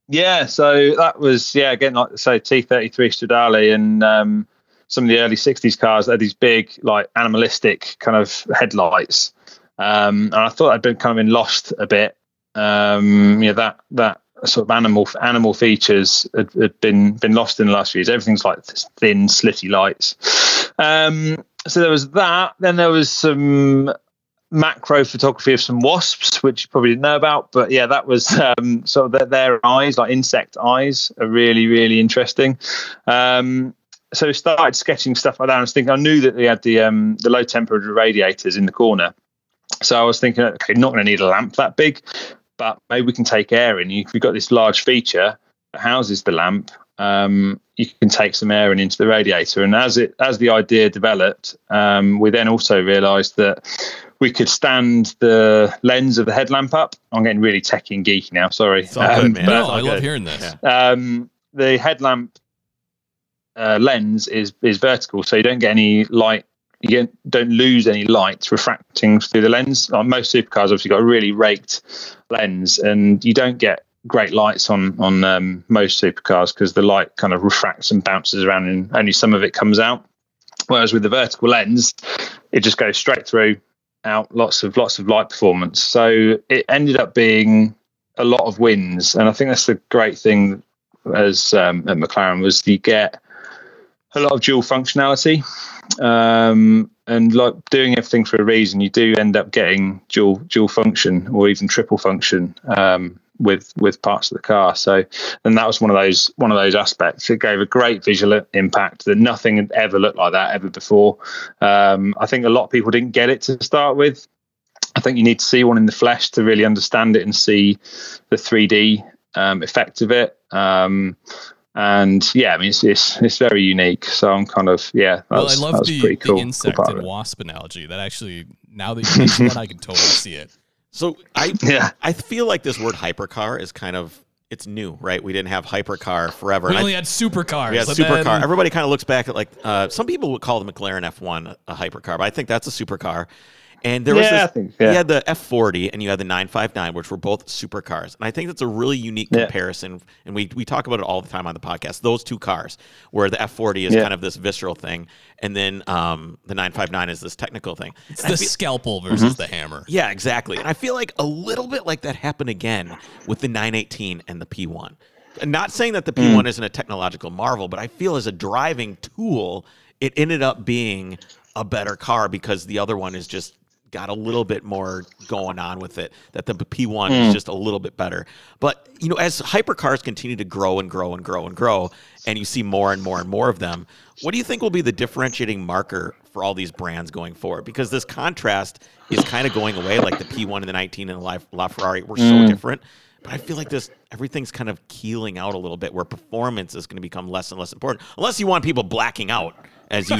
Yeah, so that was, yeah, again, like say T33 Stradale and um, some of the early 60s cars had these big, like animalistic kind of headlights. Um, and I thought I'd been kind of been lost a bit. Um, know that, that sort of animal animal features had, had, been been lost in the last few years. Everything's like thin, slitty lights. Um, so there was that. Then there was some macro photography of some wasps, which you probably didn't know about. But yeah, that was um, sort of their, their, eyes, like insect eyes, are really really interesting. Um, so started sketching stuff like that. I was thinking, I knew that they had the um, the low temperature radiators in the corner. So I was thinking, okay, not going to need a lamp that big but maybe we can take air in. If you've got this large feature that houses the lamp, um, you can take some air in into the radiator. And as it as the idea developed, um, we then also realised that we could stand the lens of the headlamp up. I'm getting really techy and geeky now. Sorry, um, good, no, I love hearing this. Um, the headlamp uh, lens is is vertical, so you don't get any light you don't lose any light refracting through the lens. Like most supercars, obviously, got a really raked lens, and you don't get great lights on on um, most supercars because the light kind of refracts and bounces around, and only some of it comes out. Whereas with the vertical lens, it just goes straight through, out lots of lots of light performance. So it ended up being a lot of wins, and I think that's the great thing as um, at McLaren was you get a lot of dual functionality um, and like doing everything for a reason, you do end up getting dual dual function or even triple function um, with with parts of the car. So, and that was one of those one of those aspects. It gave a great visual impact that nothing had ever looked like that ever before. Um, I think a lot of people didn't get it to start with. I think you need to see one in the flesh to really understand it and see the 3D um, effect of it. Um, and yeah, I mean it's, it's, it's very unique. So I'm kind of yeah. well, I love the, cool, the insect cool and wasp analogy. That actually now that you mention that, I can totally see it. So I yeah I feel like this word hypercar is kind of it's new, right? We didn't have hypercar forever. We only I, had supercars. We had supercar. Then... Everybody kind of looks back at like uh, some people would call the McLaren F1 a hypercar, but I think that's a supercar. And there was yeah, this, think, yeah. you had the F40 and you had the 959, which were both supercars. And I think that's a really unique comparison. Yeah. And we, we talk about it all the time on the podcast. Those two cars, where the F40 is kind of this visceral thing, and then um, the 959 is this technical thing. It's and the feel, scalpel versus mm-hmm. the hammer. Yeah, exactly. And I feel like a little bit like that happened again with the 918 and the P1. And not saying that the P1 mm. isn't a technological marvel, but I feel as a driving tool, it ended up being a better car because the other one is just got a little bit more going on with it. That the P1 mm. is just a little bit better. But you know, as hypercars continue to grow and grow and grow and grow, and you see more and more and more of them, what do you think will be the differentiating marker for all these brands going forward? Because this contrast is kind of going away. Like the P1 and the 918 and the LaFerrari were mm. so different. But I feel like this everything's kind of keeling out a little bit, where performance is going to become less and less important, unless you want people blacking out as you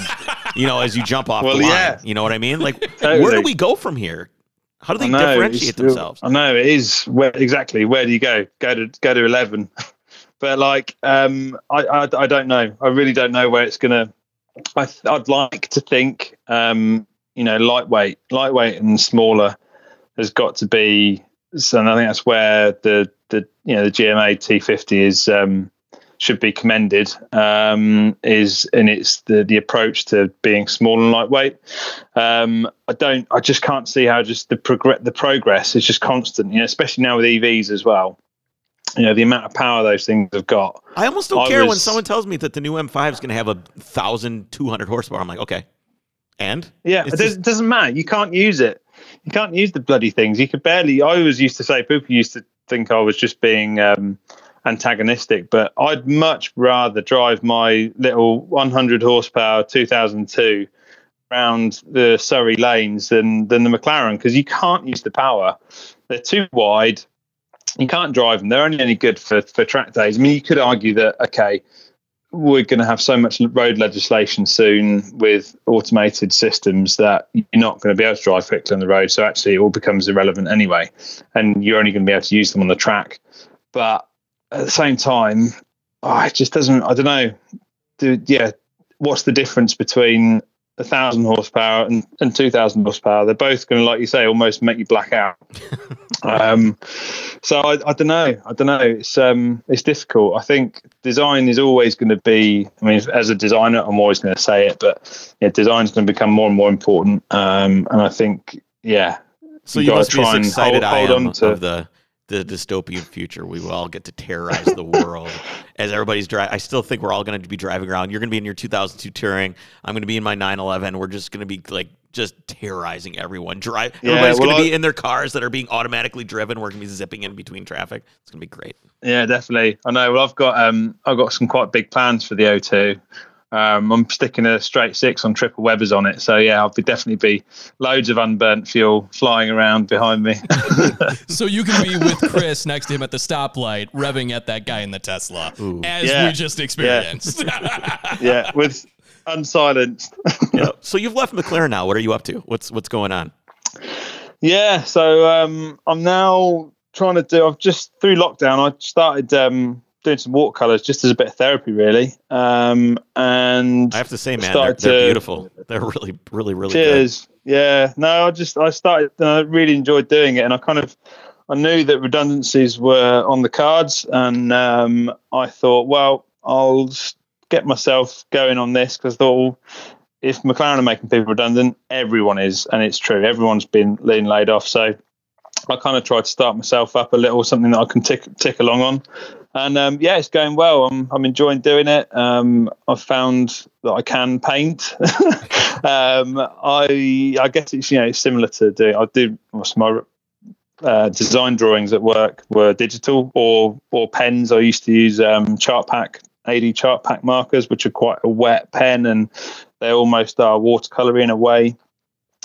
you know as you jump off well, the line. Yeah. You know what I mean? Like totally. where do we go from here? How do they know, differentiate themselves? I know it is where exactly where do you go? Go to go to eleven. but like um, I, I, I don't know. I really don't know where it's gonna. I I'd like to think um, you know lightweight, lightweight and smaller has got to be. So I think that's where the the you know the GMA T50 is um, should be commended um, is and it's the the approach to being small and lightweight. Um, I don't, I just can't see how just the progress the progress is just constant. You know, especially now with EVs as well. You know the amount of power those things have got. I almost don't I care was, when someone tells me that the new M5 is going to have a thousand two hundred horsepower. I'm like, okay, and yeah, it just... doesn't matter. You can't use it. You can't use the bloody things. You could barely. I always used to say, people used to think I was just being. Um, antagonistic, but I'd much rather drive my little 100 horsepower 2002 around the Surrey lanes than than the McLaren because you can't use the power. They're too wide. You can't drive them. They're only any good for for track days. I mean, you could argue that okay, we're going to have so much road legislation soon with automated systems that you're not going to be able to drive quickly on the road. So actually, it all becomes irrelevant anyway, and you're only going to be able to use them on the track. But at the same time, oh, it just doesn't. I don't know. Do, yeah, what's the difference between a thousand horsepower and, and two thousand horsepower? They're both going to, like you say, almost make you black out. um, so I, I don't know. I don't know. It's um, it's difficult. I think design is always going to be. I mean, as a designer, I'm always going to say it, but yeah, design is going to become more and more important. Um, and I think, yeah. So you, you must be as excited hold, I am to, of the the dystopian future. We will all get to terrorize the world as everybody's driving. I still think we're all going to be driving around. You're going to be in your 2002 Touring. I'm going to be in my 911. We're just going to be like just terrorizing everyone. Drive. Yeah, everybody's well, going to be in their cars that are being automatically driven. We're going to be zipping in between traffic. It's going to be great. Yeah, definitely. I know. Well, I've got um, I've got some quite big plans for the O2. Um, I'm sticking a straight six on triple Webers on it, so yeah, I'll be definitely be loads of unburnt fuel flying around behind me. so you can be with Chris next to him at the stoplight, revving at that guy in the Tesla, Ooh. as yeah. we just experienced. Yeah, yeah with unsilenced. yeah. So you've left McLaren now. What are you up to? What's what's going on? Yeah, so um, I'm now trying to do. I've just through lockdown, I started um, doing some watercolors just as a bit of therapy, really. Um, and I have to say, man, they're, they're to, beautiful. They're really, really, really cheers. Good. Yeah, no, I just I started. I really enjoyed doing it, and I kind of I knew that redundancies were on the cards, and um, I thought, well, I'll get myself going on this because I thought. Well, if McLaren are making people redundant, everyone is, and it's true. Everyone's been being laid off. So I kind of tried to start myself up a little, something that I can tick tick along on and um, yeah, it's going well. I'm I'm enjoying doing it. Um, I've found that I can paint. um, I I guess it's you know similar to doing. I do my uh, design drawings at work were digital or or pens. I used to use um, Chartpak AD Chartpak markers, which are quite a wet pen and they almost are watercolor in a way.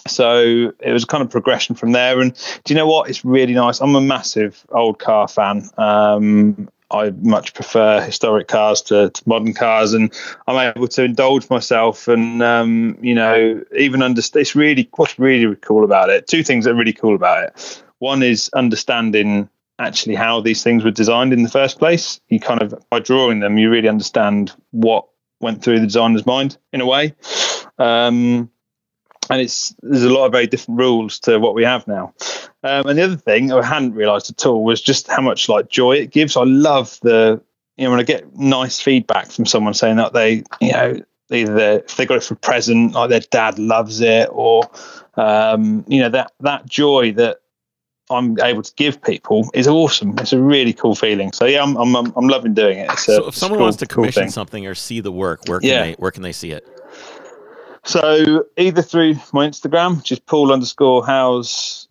so it was kind of progression from there. And do you know what? It's really nice. I'm a massive old car fan. Um, I much prefer historic cars to, to, modern cars, and I'm able to indulge myself and um, you know even understand. It's really what's really cool about it. Two things that are really cool about it. One is understanding actually how these things were designed in the first place. You kind of by drawing them, you really understand what went through the designer's mind in a way. Um, and it's there's a lot of very different rules to what we have now. Um, and the other thing I hadn't realised at all was just how much like joy it gives. I love the you know when I get nice feedback from someone saying that they you know either if they got it for a present like their dad loves it or um, you know that that joy that I'm able to give people is awesome. It's a really cool feeling. So yeah, I'm I'm I'm loving doing it. so if someone cool, wants to commission cool something or see the work, where can yeah. they where can they see it? So either through my Instagram, which is Paul underscore Howse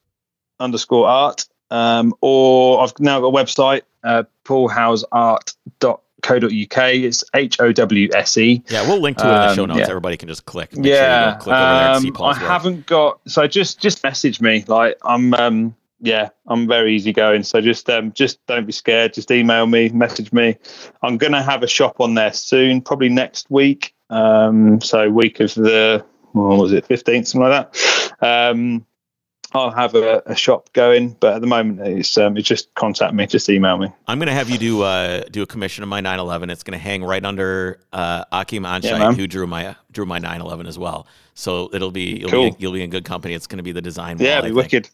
underscore art, um, or I've now got a website, uh, paulhowseart.co.uk. It's H O W S E. Yeah, we'll link to it in the show um, notes. Yeah. Everybody can just click. yeah, sure click um, I work. haven't got. So just just message me. Like I'm. Um, yeah, I'm very easygoing. So just um, just don't be scared. Just email me, message me. I'm gonna have a shop on there soon, probably next week. Um, so week of the what was it, 15th, something like that. Um, I'll have a, a, shop going, but at the moment it's um, it's just contact me, just email me. I'm gonna have you do uh, do a commission of my 911. It's gonna hang right under uh, Achim Anscheidt, yeah, who drew my drew my 911 as well. So it'll be you'll, cool. be you'll be in good company. It's gonna be the design. Yeah, be wicked.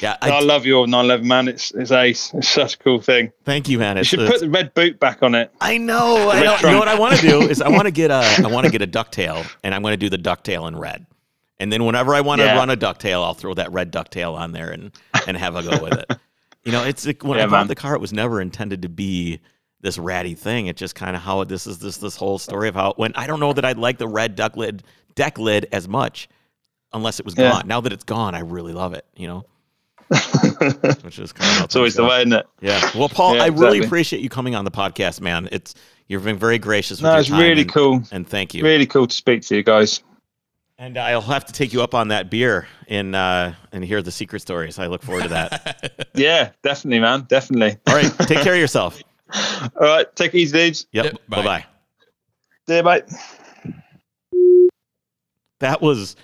Yeah, I, I, love your 911 man. It's it's ace. It's such a cool thing. Thank you, man. It's, you should put the red boot back on it. I know. I know. You know what I want to do is I want to get a I want to get a ducktail, and I'm going to do the ducktail in red. And then whenever I want to yeah. run a ducktail, I'll throw that red ducktail on there and and have a go with it. You know, it's like, when yeah, I bought man. the car, it was never intended to be this ratty thing. It's just kind of how it, this is this this whole story of how it went. I don't know that I'd like the red duck lid deck lid as much unless it was yeah. gone. Now that it's gone, I really love it. You know. Which is kind of it's always the way, isn't it? Yeah. Well, Paul, yeah, I exactly. really appreciate you coming on the podcast, man. It's you've been very gracious. With no, it's really and, cool, and thank you. Really cool to speak to you guys. And I'll have to take you up on that beer and uh, and hear the secret stories. I look forward to that. yeah, definitely, man. Definitely. All right. Take care of yourself. All right. Take it easy, dudes. Yep. yep bye bye. See you, bye. That was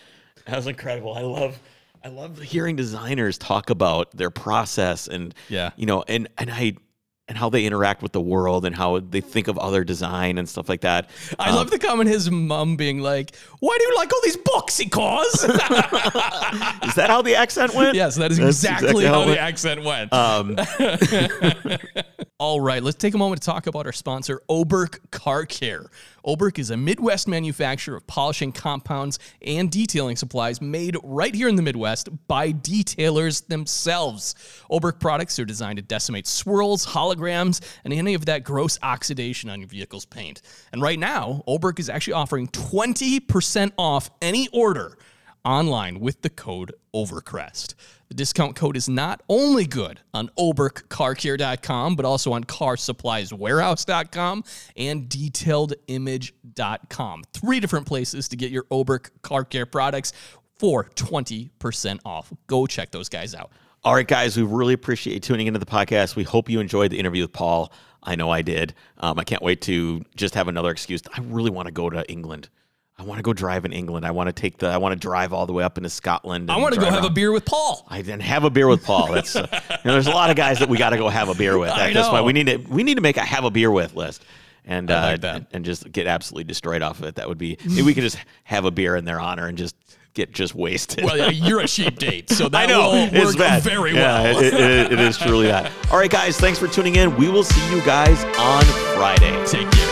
that was incredible. I love I love hearing designers talk about their process and yeah, you know, and and I and how they interact with the world and how they think of other design and stuff like that. I um, love the comment his mom being like, "Why do you like all these boxy cars?" is that how the accent went? Yes, that is exactly, exactly, how, how the accent went. Um. all right, let's take a moment to talk about our sponsor, Oberk Car Care. Oberk is a Midwest manufacturer of polishing compounds and detailing supplies made right here in the Midwest by detailers themselves. Oberk products are designed to decimate swirls, holograms, and any of that gross oxidation on your vehicle's paint. And right now, Oberk is actually offering 20% off any order online with the code OVERCREST. The discount code is not only good on oberkcarcare.com, but also on carsupplieswarehouse.com and detailedimage.com. Three different places to get your Oberk Car Care products for 20% off. Go check those guys out. All right, guys, we really appreciate you tuning into the podcast. We hope you enjoyed the interview with Paul. I know I did. Um, I can't wait to just have another excuse. I really want to go to England. I want to go drive in England. I want to take the. I want to drive all the way up into Scotland. I want to go have a beer with Paul. I didn't have a beer with Paul. That's uh, you know, there's a lot of guys that we got to go have a beer with. That, that's why we need to we need to make a have a beer with list and uh, like and just get absolutely destroyed off of it. That would be maybe we could just have a beer in their honor and just get just wasted. Well, yeah, you're a cheap date, so that I know, will work bad. very yeah, well. it, it, it is truly that. All right, guys, thanks for tuning in. We will see you guys on Friday. Take care.